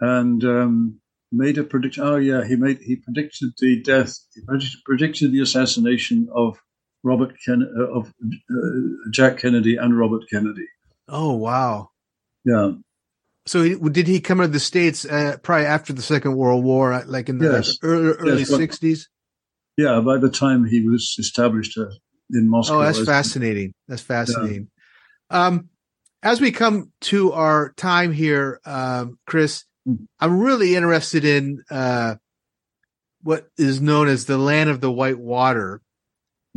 and um, made a prediction. Oh yeah, he made he predicted the death. He predicted the assassination of Robert Ken uh, of uh, Jack Kennedy and Robert Kennedy. Oh wow! Yeah. So he, did he come to the states uh, probably after the Second World War, uh, like in the yes. early, sixties? Yes, yeah, by the time he was established uh, in Moscow. Oh, that's fascinating. That's fascinating. Yeah. Um, as we come to our time here, um, Chris. I'm really interested in uh, what is known as the land of the white water.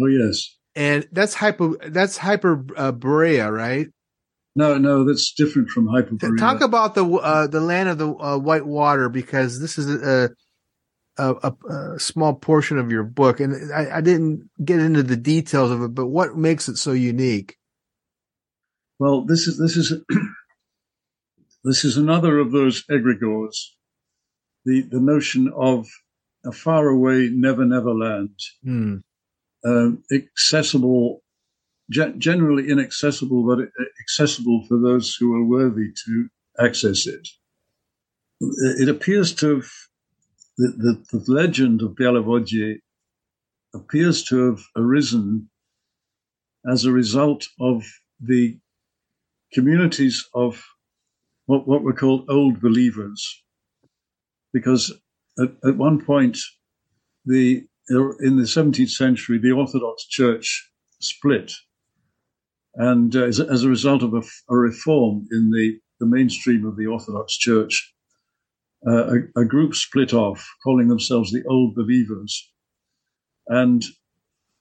Oh yes, and that's hyper. That's Hyperborea, uh, right? No, no, that's different from Hyperborea. Talk about the uh, the land of the uh, white water because this is a, a, a, a, small portion of your book, and I, I, didn't get into the details of it. But what makes it so unique? Well, this is this is this is another of those egregores. The the notion of a faraway never never land, um, accessible, ge- generally inaccessible, but accessible for those who are worthy to access it. it appears to have the, the, the legend of Belovodye appears to have arisen as a result of the communities of what, what were called old believers. Because at, at one point, the in the 17th century, the Orthodox Church split. And uh, as, as, a result of a, a, reform in the, the mainstream of the Orthodox Church, uh, a, a, group split off, calling themselves the Old Believers. And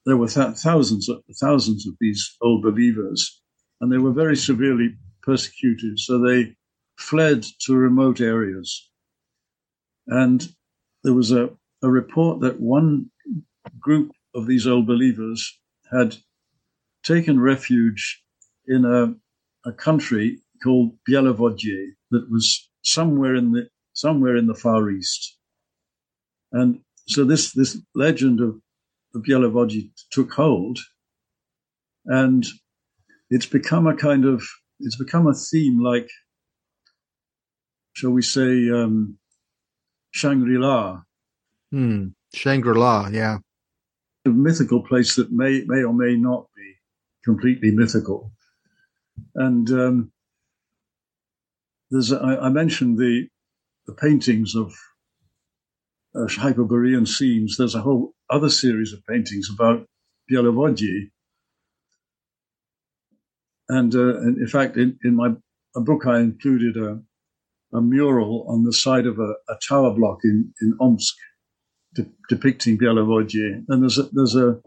there were th- thousands, of, thousands of these Old Believers, and they were very severely persecuted. So they fled to remote areas. And there was a, a report that one group of these old believers had taken refuge in a, a country called Belovodye that was somewhere in the somewhere in the Far East. And so this this legend of, Belovodye took hold, and it's become a kind of it's become a theme like, shall we say, um, Shangri La. Hmm. Shangri La, yeah. A mythical place that may may or may not be completely mythical. And um, there's I mentioned the the paintings of uh, Hyperborean scenes. There's a whole other series of paintings about Belovodye. And, uh, and in fact, in, in my book, I included a, a mural on the side of a, a tower block in, in Omsk de- depicting Belovodye. And there's a, there's a,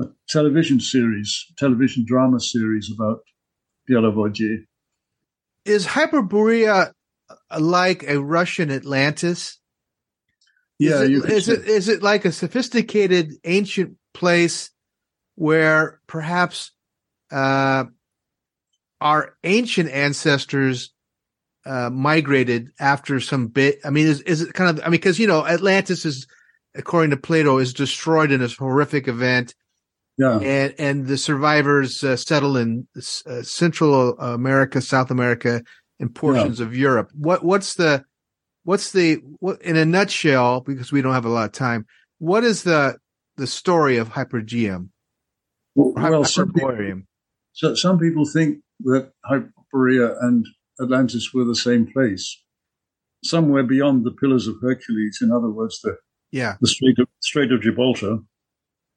a, television series, television drama series about Belovodye. Is Hyperborea like a Russian Atlantis? Yeah, is it, is it is it like a sophisticated ancient place where perhaps uh, our ancient ancestors uh, migrated after some bit? I mean, is is it kind of? I mean, because you know, Atlantis is, according to Plato, is destroyed in this horrific event. Yeah, and and the survivors uh, settle in uh, Central America, South America, and portions yeah. of Europe. What what's the what's the what in a nutshell? Because we don't have a lot of time. What is the the story of Hypergeum? Well, well some, people, so some people think that Hyperborea and Atlantis were the same place, somewhere beyond the Pillars of Hercules. In other words, the yeah the Strait of, Strait of Gibraltar.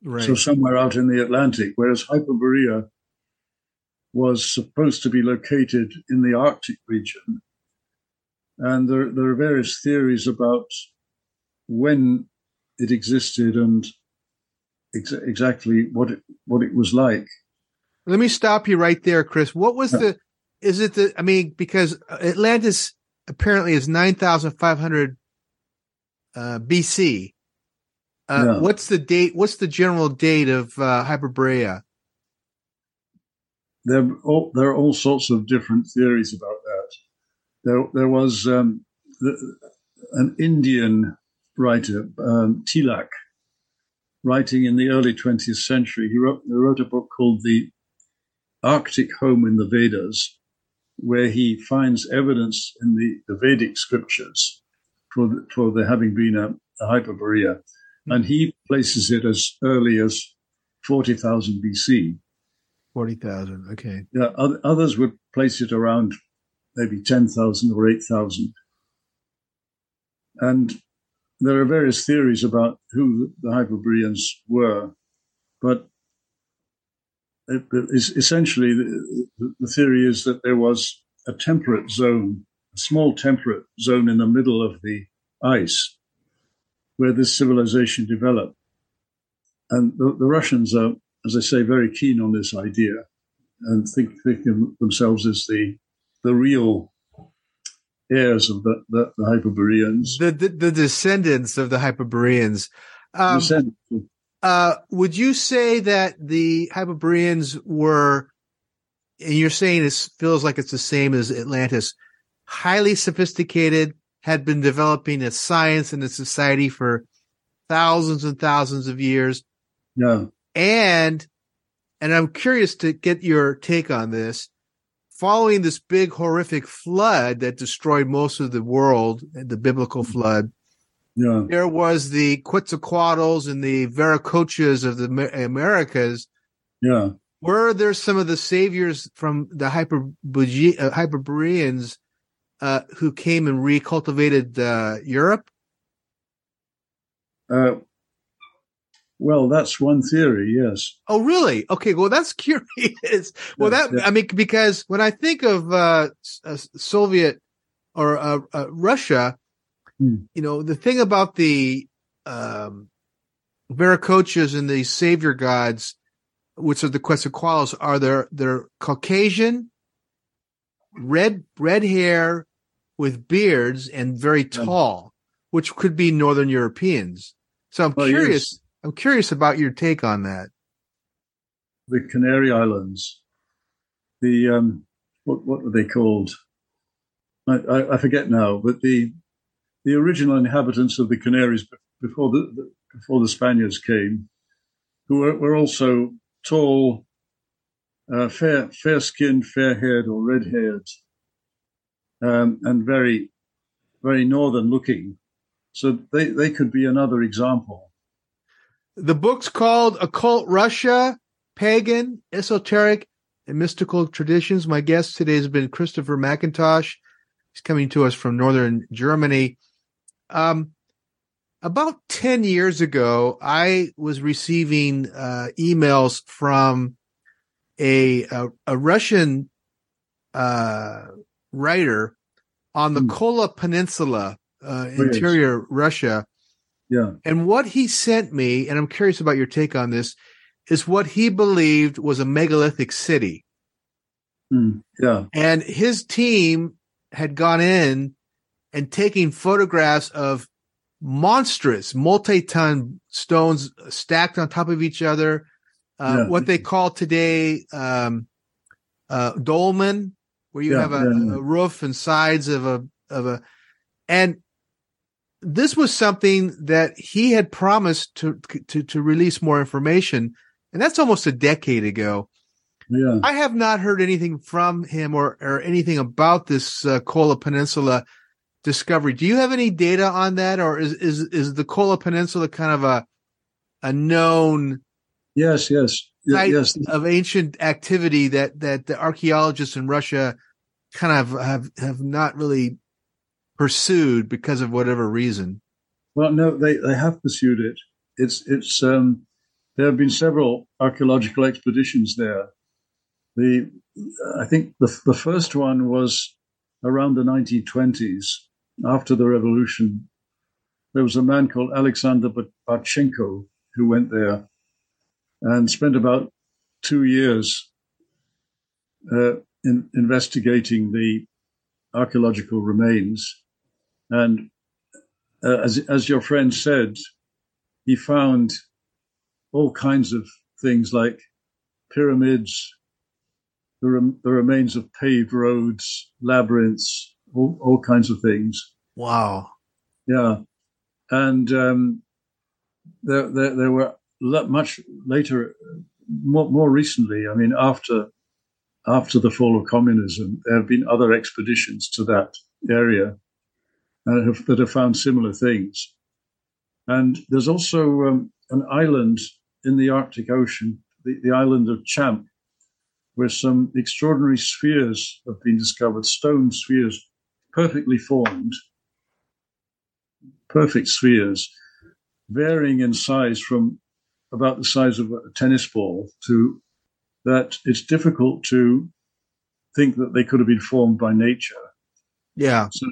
Right. So somewhere out in the Atlantic, whereas Hyperborea was supposed to be located in the Arctic region. And there, there are various theories about when it existed and ex- exactly what it, what it was like. Let me stop you right there, Chris. What was the, is it the, I mean, because Atlantis apparently is 9,500 uh, BC. Uh, yeah. What's the date? What's the general date of uh, Hyperborea? there, all, there are all sorts of different theories about that. There, there was um, the, an Indian writer, um, Tilak, writing in the early 20th century. He wrote, he wrote a book called The Arctic Home in the Vedas, where he finds evidence in the, the Vedic scriptures for, the, for there having been a, a Hyperborea. Mm-hmm. And he places it as early as 40,000 BC. Forty thousand. Okay. Yeah. Others would place it around maybe ten thousand or eight thousand, and there are various theories about who the Hyperboreans were, but essentially the, the theory is that there was a temperate zone, a small temperate zone in the middle of the ice, where this civilization developed. And the, the Russians are as I say, very keen on this idea and think, think of themselves as the the real heirs of the, the, the Hyperboreans. The, the, the descendants of the Hyperboreans. Um, uh, would you say that the Hyperboreans were, and you're saying it feels like it's the same as Atlantis, highly sophisticated, had been developing a science and a society for thousands and thousands of years. Yeah. And, and I'm curious to get your take on this. following this big horrific flood that destroyed most of the world, the biblical flood, Yeah. there was the Quetzalcoatls and the Viracochas of the Americas. Yeah. Were there some of the saviors from the uh, Hyperboreans uh, who came and recultivated uh, Europe? Uh, well, that's one theory. Yes. Oh, really? Okay. Well, that's [laughs] curious. well, Yeah, that yeah. I mean, because when I think of uh, uh, Soviet or uh, uh, Russia, Hmm. you know, the thing about the um, Viracochas and the savior gods, which are the Quetzalcoatls, are they're they're Caucasian, red red hair with beards and very tall, which could be Northern Europeans. So I'm Well, curious. yes. I'm curious about your take on that. The Canary Islands. The um, what what were they called? I, I, I forget now. But the the original inhabitants of the Canaries before the, the before the Spaniards came, who were, were also tall, uh, fair fair skinned, fair haired or red haired, um, and very very northern looking. So they, they could be another example. The book's called Occult Russia, Pagan, Esoteric, and Mystical Traditions. My guest today has been Christopher McIntosh. He's coming to us from northern Germany. Um, about 10 years ago, I was receiving uh, emails from a, a, a Russian uh, writer on the Hmm. Kola Peninsula, uh, interior Russia. Yeah. And what he sent me, and I'm curious about your take on this, is what he believed was a megalithic city. Hmm. Yeah. And his team had gone in and taking photographs of monstrous multi-ton stones stacked on top of each other. Uh, Yeah. What they call today, um, uh, dolmen, where you Yeah, have a, yeah, a roof and sides of a, of a, and this was something that he had promised to, to, to release more information. And that's almost a decade ago. Yeah. I have not heard anything from him or, or anything about this uh, Kola Peninsula discovery. Do you have any data on that, or is is is the Kola Peninsula kind of a a known Yes. Yes. Yes. of ancient activity that that the archaeologists in Russia kind of have have not really pursued because of whatever reason? Well, no, they, they have pursued it. It's it's um, there have been several archaeological expeditions there. The I think the the first one was around the 1920s, after the revolution. There was a man called Alexander Barchenko who went there and spent about two years uh, in, investigating the archaeological remains. And uh, as, as your friend said, he found all kinds of things like pyramids, the, rem- the remains of paved roads, labyrinths, all, all kinds of things. Wow. Yeah. And um, there, there, there were much later, more, more recently, I mean, after after the fall of communism, there have been other expeditions to that area uh, have, that have found similar things. And there's also um, an island in the Arctic Ocean, the, the island of Champ, where some extraordinary spheres have been discovered, stone spheres, perfectly formed, perfect spheres, varying in size from about the size of a tennis ball to that it's difficult to think that they could have been formed by nature. Yeah. So,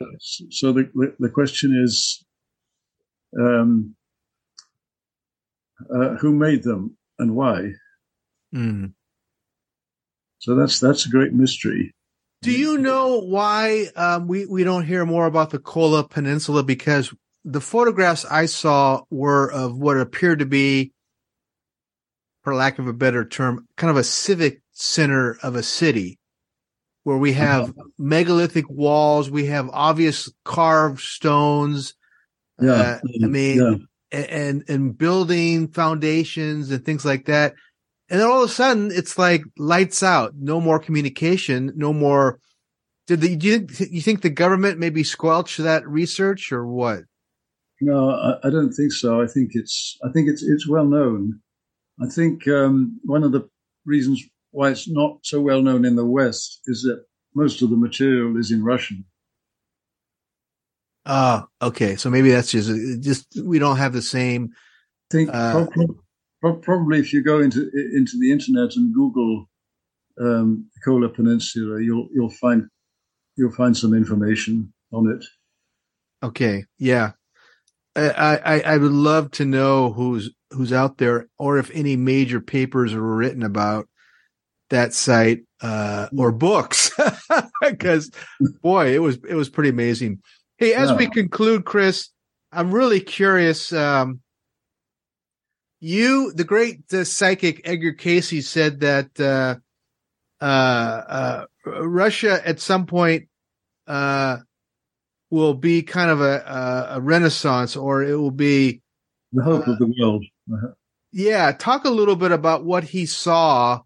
so the, the, question is, um, uh, who made them and why? Mm. So that's that's a great mystery. Do you know why um, we we don't hear more about the Kola Peninsula? Because the photographs I saw were of what appeared to be, for lack of a better term, kind of a civic center of a city, where we have megalithic walls, we have obvious carved stones. Yeah, Uh, I mean, yeah. and and building foundations and things like that. And then all of a sudden it's like lights out, no more communication, no more. Did the, do you, you think the government maybe squelch that research or what? No, I, I, don't think so. I think it's I think it's it's well known. I think um, one of the reasons why it's not so well known in the West is that most of the material is in Russian. Ah, okay. So maybe that's just just we don't have the same. I think uh, probably if you go into into the internet and Google um, Kola Peninsula, you'll you'll find you'll find some information on it. Okay, yeah, I, I I would love to know who's who's out there, or if any major papers were written about that site uh, or books, [laughs] because boy, it was it was pretty amazing. Hey, as yeah. we conclude, Chris, I'm really curious. Um, you, the great uh, psychic Edgar Cayce, said that uh, uh, uh, Russia at some point uh, will be kind of a, a, renaissance, or it will be the hope of the world. Uh-huh. Yeah, talk a little bit about what he saw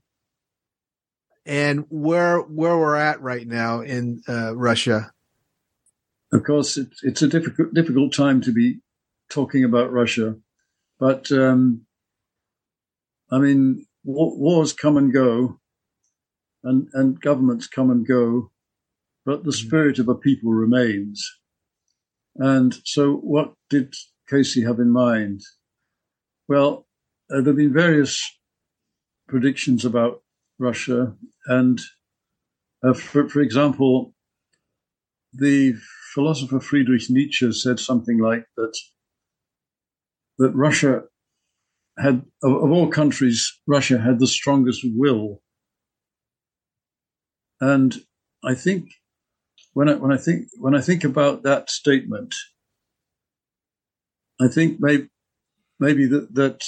and where where we're at right now in Russia. Of course, it, it's a difficult difficult time to be talking about Russia but um, I mean, wars come and go, and and governments come and go, but the mm-hmm. spirit of a people remains. And so, what did Cayce have in mind? Well, uh, there have been various predictions about Russia, and uh, for, for example, the philosopher Friedrich Nietzsche said something like that that Russia had, of, of all countries, Russia had the strongest will. And I think when I, when I think when I think about that statement, I think maybe maybe that, that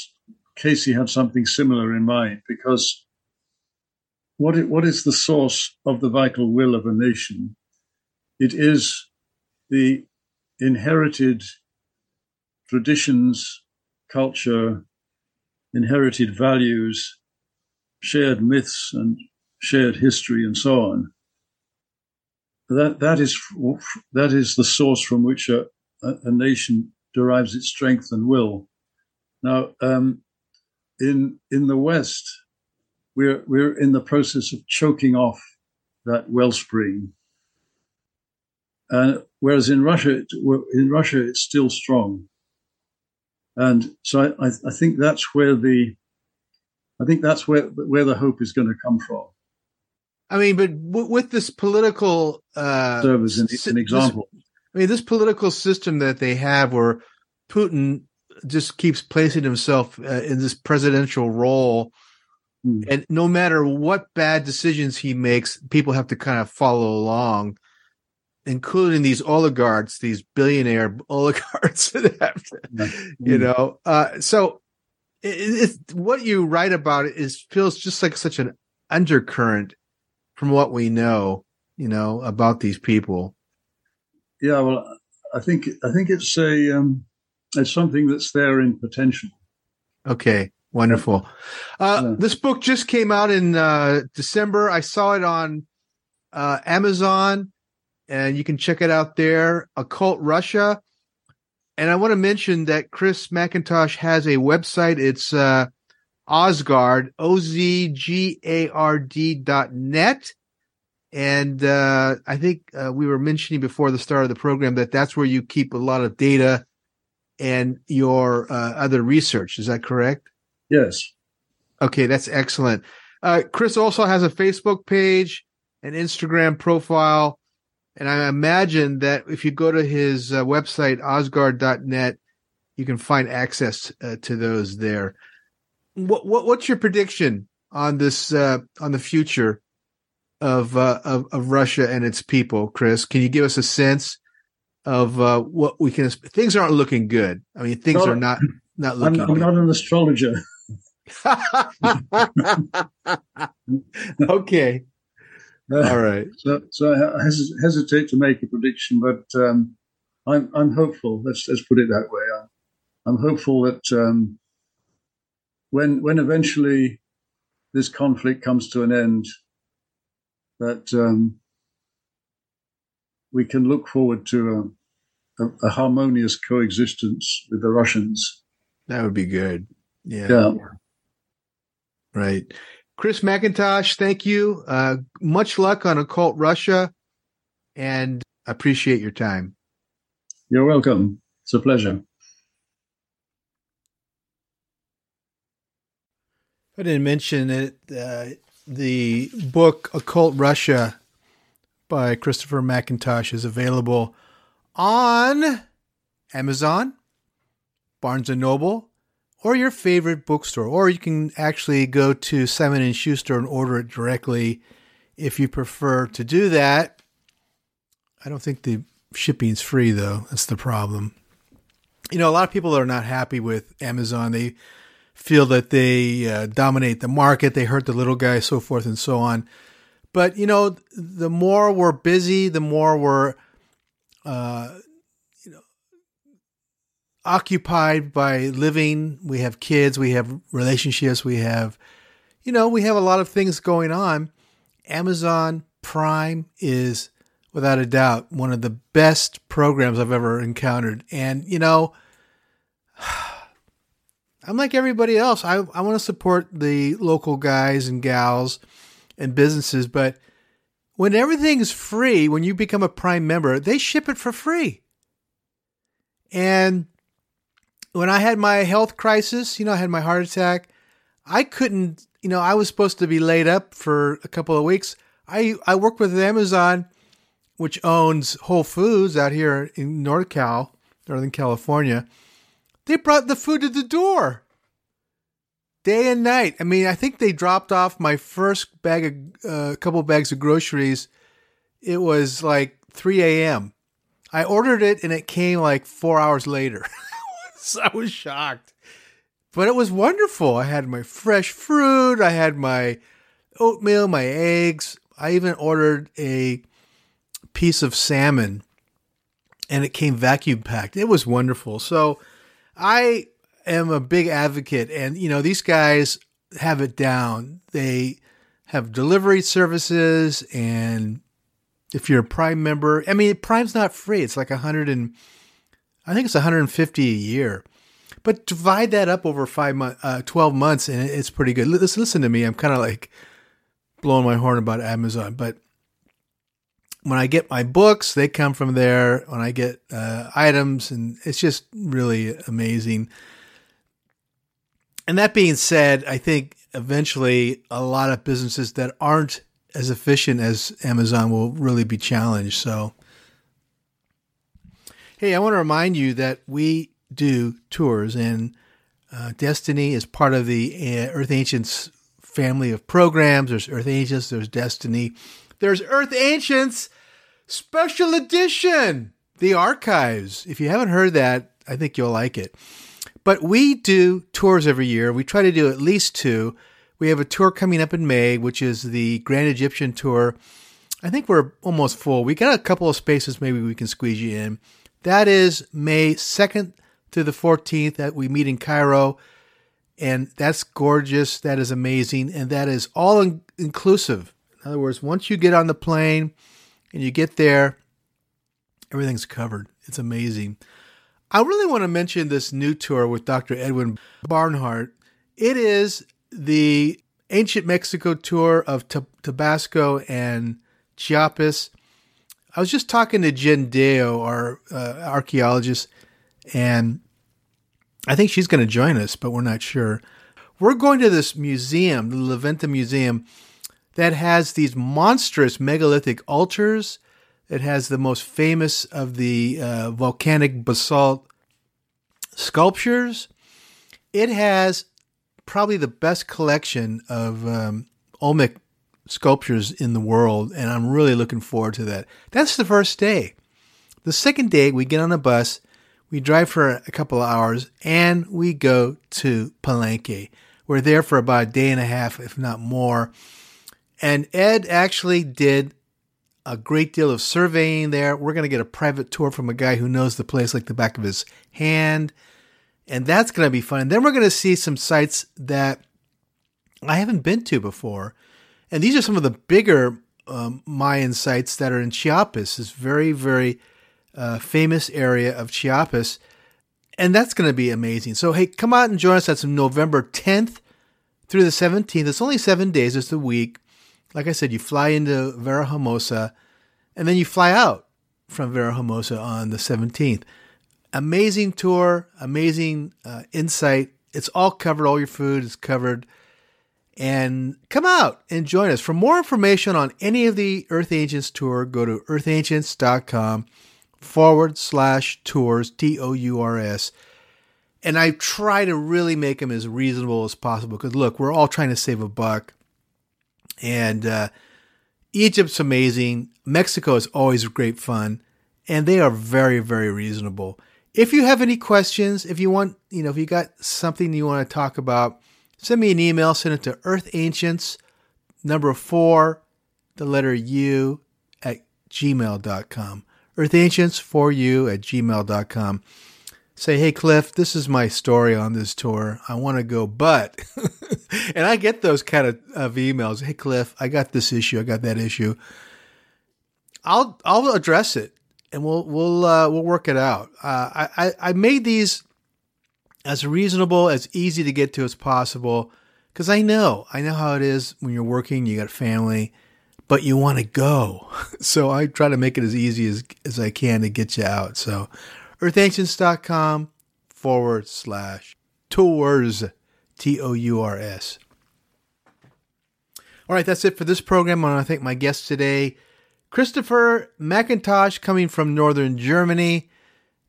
Cayce had something similar in mind because what it, what is the source of the vital will of a nation? It is the inherited traditions, culture, inherited values, shared myths, and shared history, and so on. That that is that is the source from which a, a nation derives its strength and will. Now, um, in in the West, we're we're in the process of choking off that wellspring. And whereas in Russia, in Russia, it's still strong. And so I, I think that's where the, I think that's where where the hope is going to come from. I mean, but w- with this political uh, serve as an, an example. This, I mean, this political system that they have, where Putin just keeps placing himself uh, in this presidential role, mm. and no matter what bad decisions he makes, people have to kind of follow along including these oligarchs, these billionaire oligarchs [laughs] to, mm-hmm. you know. Uh, so it, it, what you write about it is feels just like such an undercurrent from what we know, you know, about these people. Yeah, well, I think I think it's a um, it's something that's there in potential. Okay, wonderful. Uh, yeah. This book just came out in uh, December. I saw it on uh, Amazon and you can check it out there. Occult Russia. And I want to mention that Chris McIntosh has a website. It's uh, Ozgard, O Z G A R D dot net. And uh, I think uh, we were mentioning before the start of the program that that's where you keep a lot of data and your uh, other research. Is that correct? Yes. Okay, that's excellent. Uh, Chris also has a Facebook page, an Instagram profile, and I imagine that if you go to his uh, website, ozgard.net, you can find access uh, to those there. What, what, what's your prediction on this, uh, on the future of, uh, of, of, Russia and its people, Chris? Can you give us a sense of uh, what we can, things aren't looking good. I mean, things are not, not looking I'm, I'm not an astrologer. [laughs] [laughs] okay. All right. So, so I hesitate to make a prediction, but um, I'm, I'm hopeful. Let's let's put it that way. I'm, I'm hopeful that um, when when eventually this conflict comes to an end, that um, we can look forward to a, a, a, harmonious coexistence with the Russians. That would be good. Yeah. Yeah. Right. Chris McIntosh, thank you. Uh, much luck on Occult Russia and appreciate your time. You're welcome. It's a pleasure. I didn't mention it. Uh, the book Occult Russia by Christopher McIntosh is available on Amazon, Barnes and Noble, or your favorite bookstore. Or you can actually go to Simon and Schuster and order it directly if you prefer to do that. I don't think the shipping's free though. That's the problem. You know, a lot of people are not happy with Amazon. They feel that they uh, dominate the market, they hurt the little guy, so forth and so on. But you know, the more we're busy, the more we're, uh, occupied by living. We have kids, we have relationships, we have, you know, we have a lot of things going on. Amazon Prime is without a doubt one of the best programs I've ever encountered, and you know. [sighs] I'm like everybody else. I, I want to support the local guys and gals and businesses, but when everything's free, when you become a prime member, they ship it for free. And when I had my health crisis, you know, I had my heart attack, I couldn't, you know, I was supposed to be laid up for a couple of weeks. I, I work with Amazon, which owns Whole Foods out here in NorCal, Northern California. They brought the food to the door day and night. I mean, I think they dropped off my first bag of a uh, couple bags of groceries. It was like 3 a.m. I ordered it and it came like four hours later. [laughs] so [laughs] I was shocked, but it was wonderful. I had my fresh fruit. I had my oatmeal, my eggs. I even ordered a piece of salmon and it came vacuum packed. It was wonderful. So I am a big advocate, and you know these guys have it down. They have delivery services, and if you're a Prime member, I mean Prime's not free. It's like a hundred and I think it's 150 a year. But divide that up over five months, uh, 12 months, and it's pretty good. Listen, listen to me. I'm kind of like blowing my horn about Amazon, but when I get my books, they come from there. When I get uh, items, and it's just really amazing. And that being said, I think eventually a lot of businesses that aren't as efficient as Amazon will really be challenged. So, hey, I want to remind you that we do tours, and uh, Destiny is part of the uh, Earth Ancients family of programs. There's Earth Ancients, there's Destiny, there's Earth Ancients Special Edition, the archives. If you haven't heard that, I think you'll like it. But we do tours every year. We try to do at least two. We have a tour coming up in May, which is the Grand Egyptian Tour. I think we're almost full. We got a couple of spaces maybe we can squeeze you in. That is May 2nd to the 14th that we meet in Cairo. And that's gorgeous. That is amazing. And that is all in- inclusive. In other words, once you get on the plane and you get there, everything's covered. It's amazing. I really want to mention this new tour with Dr. Edwin Barnhart. It is the ancient Mexico tour of Tabasco and Chiapas. I was just talking to Jen Deo, our uh, archaeologist, and I think she's going to join us, but we're not sure. We're going to this museum, the La Venta Museum, that has these monstrous megalithic altars it has the most famous of the uh, volcanic basalt sculptures. It has probably the best collection of um, Olmec sculptures in the world, and I'm really looking forward to that. That's the first day. The second day, we get on a bus, we drive for a couple of hours, and we go to Palenque. We're there for about a day and a half, if not more. And Ed actually did a great deal of surveying there. We're going to get a private tour from a guy who knows the place like the back of his hand. And that's going to be fun. And then we're going to see some sites that I haven't been to before. And these are some of the bigger um, Mayan sites that are in Chiapas, this very, very uh, famous area of Chiapas. And that's going to be amazing. So, hey, come out and join us. That's November 10th through the 17th. It's only seven days, it's a week. Like I said, you fly into Villahermosa and then you fly out from Villahermosa on the 17th. Amazing tour, amazing uh, insight. It's all covered, all your food is covered and come out and join us. For more information on any of the Earth Ancients tour, go to earthancients.com forward slash tours, T O U R S. And I try to really make them as reasonable as possible because look, we're all trying to save a buck. And uh, Egypt's amazing. Mexico is always great fun. And they are very, very reasonable. If you have any questions, if you want, you know, if you got something you want to talk about, Send me an email, send it to Earth Ancients, number four, the letter U at gmail.com. Earth Ancients for you at gmail.com. Say, hey, Cliff, this is my story on this tour. I want to go, but, [laughs] and I get those kind of, of emails. Hey, Cliff, I got this issue. I got that issue. I'll, I'll address it and we'll, we'll, uh, we'll work it out. Uh, I, I made these as reasonable, as easy to get to as possible. Because I know, I know how it is when you're working, you got family, but you want to go. [laughs] So I try to make it as easy as, as I can to get you out. So earthancients.com forward slash tours, T O U R S. All right, that's it for this program. I want to thank my guest today, Christopher McIntosh, coming from Northern Germany.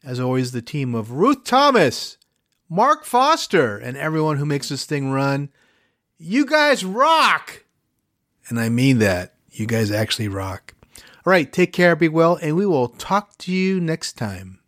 As always, the team of Ruth Thomas Mark Foster, and everyone who makes this thing run. You guys rock! And I mean that. You guys actually rock. All right, take care, be well, and we will talk to you next time.